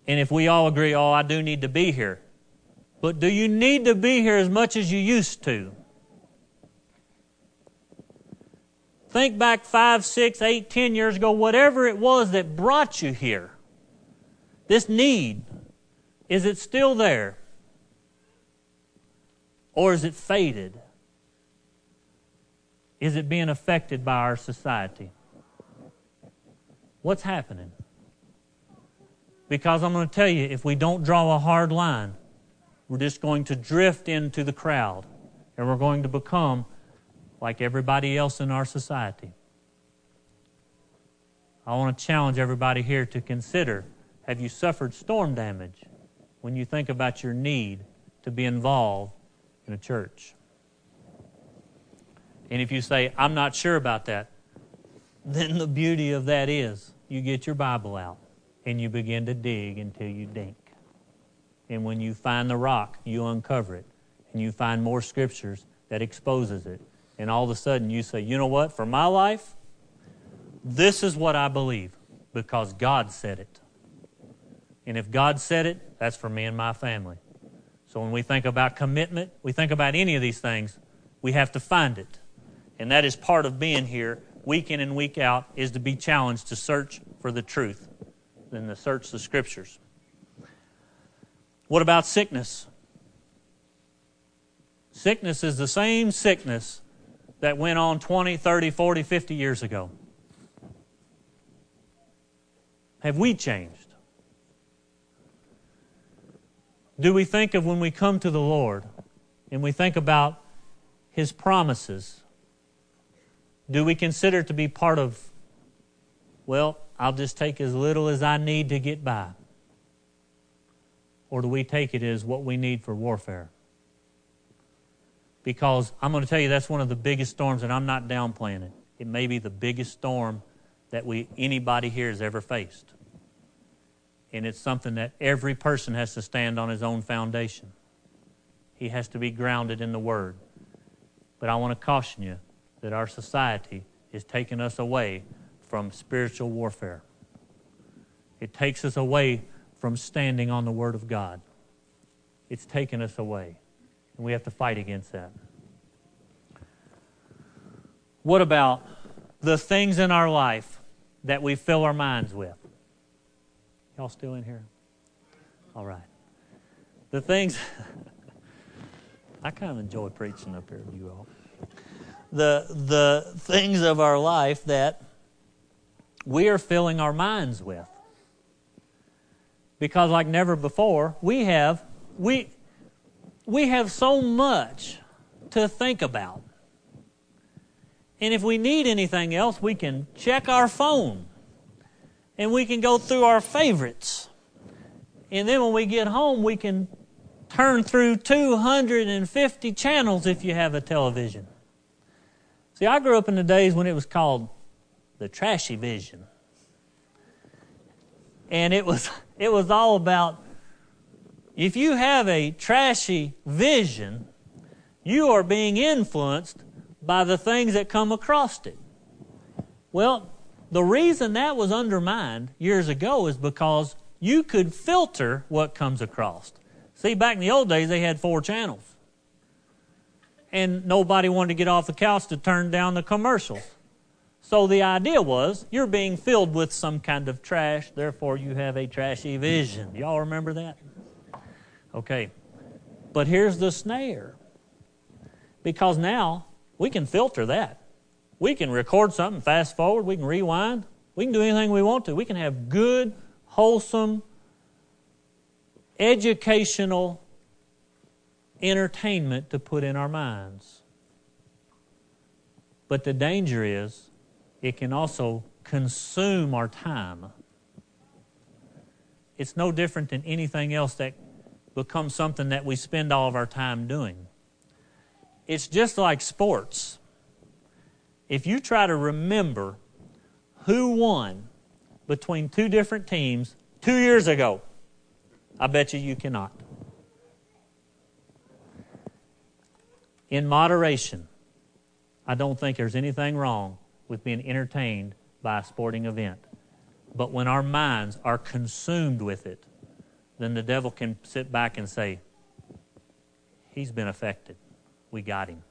[SPEAKER 1] And if we all agree, oh, I do need to be here, but do you need to be here as much as you used to? Think back five, six, eight, ten years ago, whatever it was that brought you here. This need, is it still there? Or is it faded? Is it being affected by our society? What's happening? Because I'm going to tell you, if we don't draw a hard line, we're just going to drift into the crowd and we're going to become like everybody else in our society. I want to challenge everybody here to consider have you suffered storm damage when you think about your need to be involved in a church? And if you say, I'm not sure about that, then the beauty of that is you get your Bible out and you begin to dig until you dink. And when you find the rock, you uncover it and you find more scriptures that exposes it and all of a sudden you say, you know what, for my life, this is what I believe because God said it. And if God said it, that's for me and my family. So when we think about commitment, we think about any of these things, we have to find it. And that is part of being here week in and week out is to be challenged to search for the truth and to search the scriptures. What about sickness? Sickness is the same sickness that went on 20, 30, 40, 50 years ago? Have we changed? Do we think of when we come to the Lord and we think about His promises? Do we consider to be part of, well, I'll just take as little as I need to get by? Or do we take it as what we need for warfare? Because I'm going to tell you that's one of the biggest storms, and I'm not downplaying it. It may be the biggest storm that we anybody here has ever faced. And it's something that every person has to stand on his own foundation. He has to be grounded in the Word. But I want to caution you that our society is taking us away from spiritual warfare. It takes us away from standing on the Word of God. It's taken us away. And we have to fight against that. What about the things in our life that we fill our minds with. Y'all still in here? All right. The things, I kind of enjoy preaching up here with you all. The, the things of our life that we are filling our minds with. Because, like never before, we have, we, we have so much to think about. And if we need anything else, we can check our phone and we can go through our favorites. And then when we get home, we can turn through 250 channels if you have a television. See, I grew up in the days when it was called the trashy vision. And it was it was all about if you have a trashy vision, you are being influenced by the things that come across it. Well, the reason that was undermined years ago is because you could filter what comes across. See, back in the old days, they had four channels. And nobody wanted to get off the couch to turn down the commercials. So the idea was you're being filled with some kind of trash, therefore you have a trashy vision. Y'all remember that? Okay. But here's the snare. Because now we can filter that. We can record something, fast forward, we can rewind, we can do anything we want to. We can have good, wholesome, educational entertainment to put in our minds. But the danger is it can also consume our time. It's no different than anything else that becomes something that we spend all of our time doing. It's just like sports. If you try to remember who won between two different teams two years ago, I bet you you cannot. In moderation, I don't think there's anything wrong with being entertained by a sporting event. But when our minds are consumed with it, then the devil can sit back and say, He's been affected we got him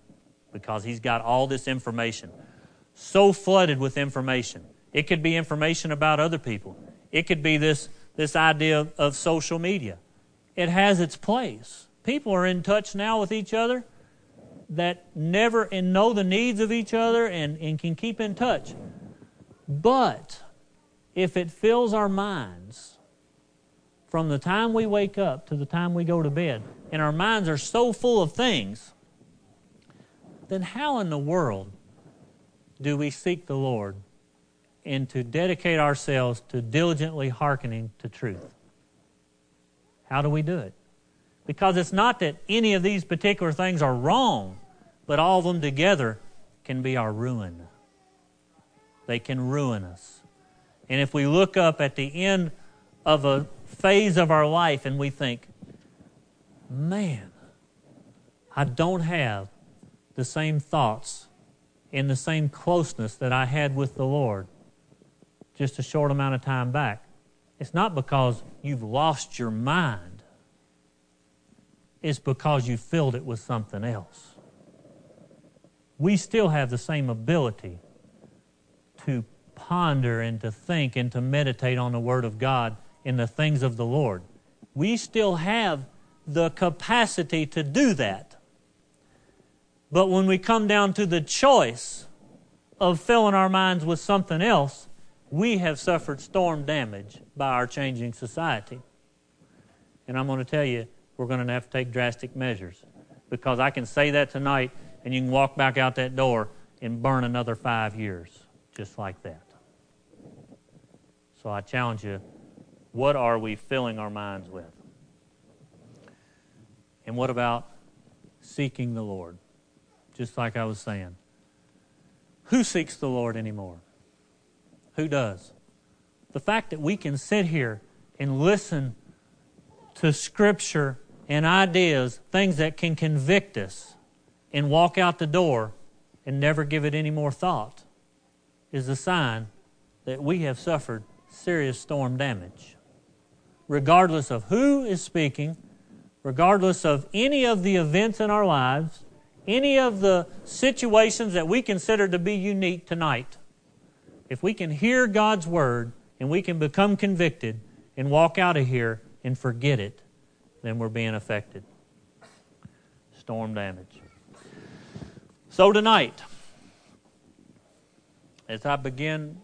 [SPEAKER 1] because he's got all this information. So flooded with information. It could be information about other people, it could be this, this idea of, social media. It has its place. People are in touch now with each other that never and know the needs of each other and, and can keep in touch. But if it fills our minds from the time we wake up to the time we go to bed, and our minds are so full of things then how in the world do we seek the Lord and to dedicate ourselves to diligently hearkening to truth? How do we do it? Because it's not that any of these particular things are wrong, but all of them together can be our ruin. They can ruin us. And if we look up at the end of a phase of our life and we think, man, I don't have the same thoughts in the same closeness that I had with the Lord just a short amount of time back. It's not because you've lost your mind, it's because you filled it with something else. We still have the same ability to ponder and to think and to meditate on the Word of God in the things of the Lord. We still have the capacity to do that. But when we come down to the choice of filling our minds with something else, we have suffered storm damage by our changing society. And I'm going to tell you, we're going to have to take drastic measures. Because I can say that tonight, and you can walk back out that door and burn another five years, just like that. So I challenge you what are we filling our minds with? And what about seeking the Lord? just like I was saying. Who seeks the Lord anymore? Who does? The fact that we can sit here and listen to Scripture and ideas, things that can convict us, and walk out the door and never give it any more thought, is a sign that we have suffered serious storm damage. Regardless of who is speaking, regardless of any of the events in our lives, any of the situations that we consider to be unique tonight, If we can hear God's word and we can become convicted and walk out of here and forget it, then we're being affected. Storm damage. So tonight, as I begin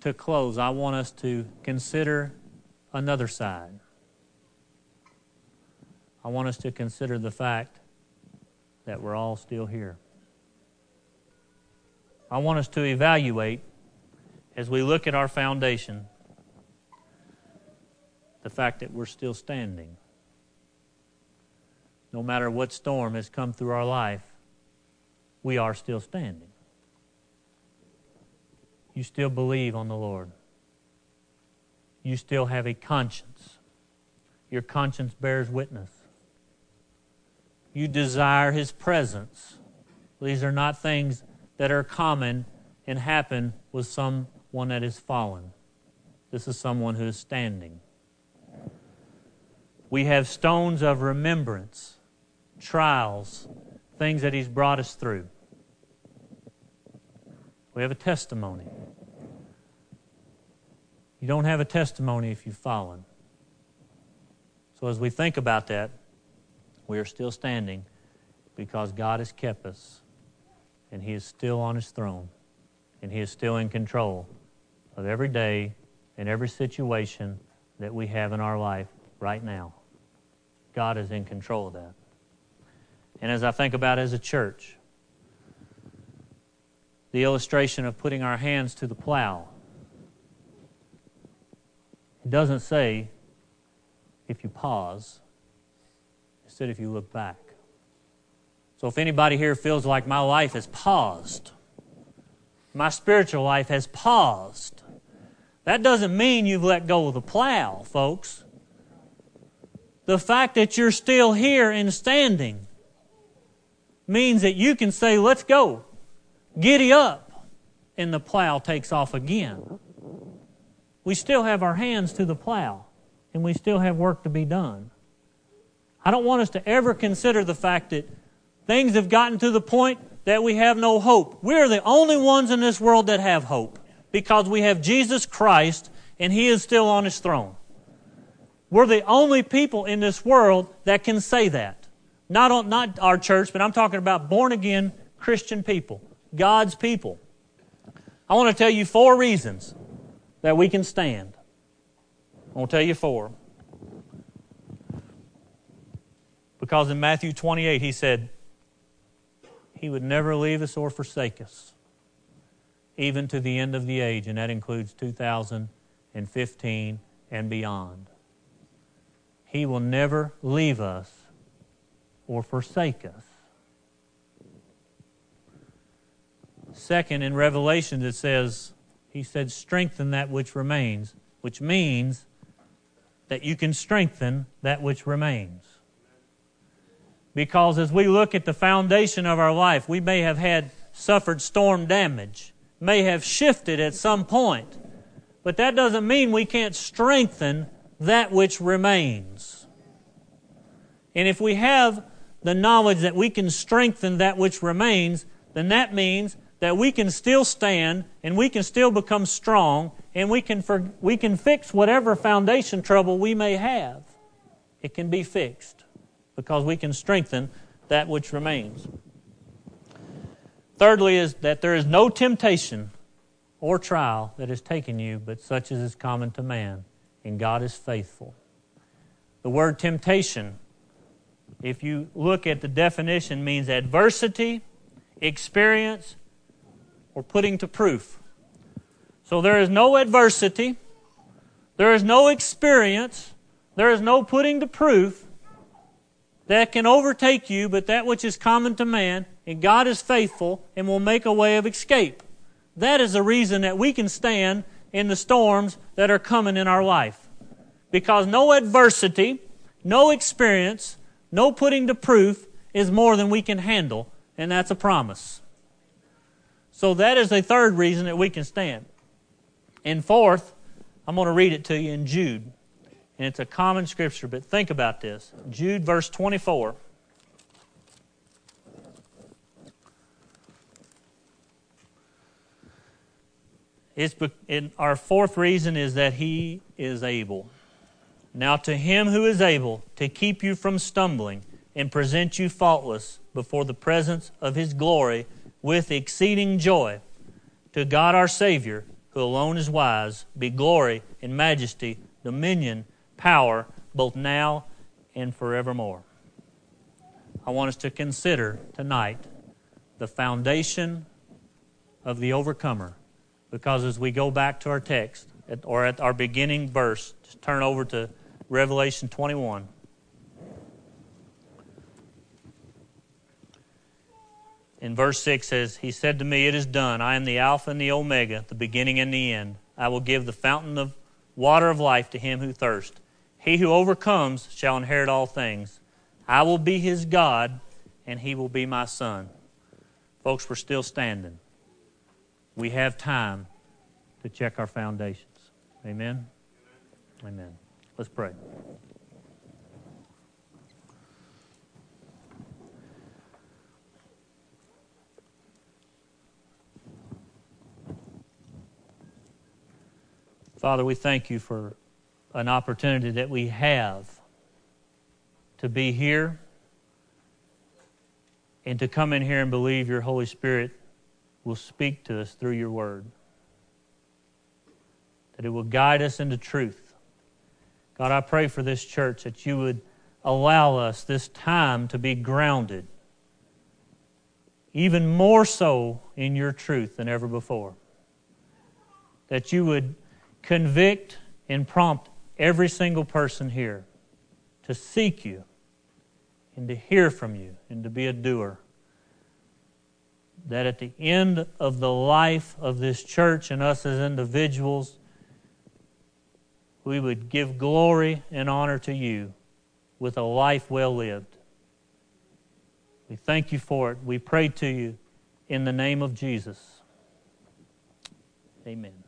[SPEAKER 1] to close, I want us to consider another side. I want us to consider the fact that we're all still here. I want us to evaluate as we look at our foundation the fact that we're still standing. No matter what storm has come through our life, we are still standing. You still believe on the Lord. You still have a conscience. Your conscience bears witness. You desire His presence. These are not things that are common and happen with someone that is fallen. This is someone who is standing. We have stones of remembrance, trials, things that He's brought us through. We have a testimony. You don't have a testimony if you've fallen. So as we think about that, we are still standing because God has kept us and He is still on His throne and He is still in control of every day and every situation that we have in our life right now. God is in control of that. And as I think about as a church, the illustration of putting our hands to the plow, it doesn't say if you pause, it said if you look back. So if anybody here feels like my life has paused, my spiritual life has paused, that doesn't mean you've let go of the plow, folks. The fact that you're still here and standing means that you can say, Let's go. Giddy up. And the plow takes off again. We still have our hands to the plow, and we still have work to be done. I don't want us to ever consider the fact that things have gotten to the point that we have no hope. We're the only ones in this world that have hope because we have Jesus Christ and He is still on His throne. We're the only people in this world that can say that. Not, on, not our church, but I'm talking about born again Christian people, God's people. I want to tell you four reasons that we can stand. I want to tell you four. Because in Matthew 28, he said, He would never leave us or forsake us, even to the end of the age, and that includes 2015 and beyond. He will never leave us or forsake us. Second, in Revelation, it says, He said, strengthen that which remains, which means that you can strengthen that which remains. Because as we look at the foundation of our life, we may have had suffered storm damage, may have shifted at some point, but that doesn't mean we can't strengthen that which remains. And if we have the knowledge that we can strengthen that which remains, then that means that we can still stand and we can still become strong and we can, for, we can fix whatever foundation trouble we may have. It can be fixed because we can strengthen that which remains. Thirdly, is that there is no temptation or trial that has taken you, but such as is common to man and God is faithful. The word temptation, if you look at the definition, means adversity, experience, or putting to proof. So there is no adversity, there is no experience, there is no putting to proof that can overtake you, but that which is common to man, and God is faithful and will make a way of escape. That is the reason that we can stand in the storms that are coming in our life. Because no adversity, no experience, no putting to proof is more than we can handle, and that's a promise. So that is the third reason that we can stand. And fourth, I'm going to read it to you in Jude. And it's a common scripture, but think about this. Jude, verse 24. It's, it, our fourth reason is that He is able. Now, to Him who is able to keep you from stumbling and present you faultless before the presence of His glory with exceeding joy, to God our Savior, who alone is wise, be glory and majesty, dominion, power, both now and forevermore. I want us to consider tonight the foundation of the overcomer. Because as we go back to our text, or at our beginning verse, just turn over to Revelation 21. In verse 6 says, He said to me, It is done. I am the Alpha and the Omega, the beginning and the end. I will give the fountain of water of life to him who thirsts. He who overcomes shall inherit all things. I will be his God, and he will be my son. Folks, we're still standing. We have time to check our foundations. Amen? Amen. Let's pray. Father, we thank you for an opportunity that we have to be here and to come in here and believe your Holy Spirit will speak to us through your word, that it will guide us into truth. God, I pray for this church that you would allow us this time to be grounded, even more so in your truth than ever before. That you would convict and prompt every single person here to seek you and to hear from you and to be a doer. That at the end of the life of this church and us as individuals, we would give glory and honor to you with a life well lived. We thank you for it. We pray to you in the name of Jesus. Amen.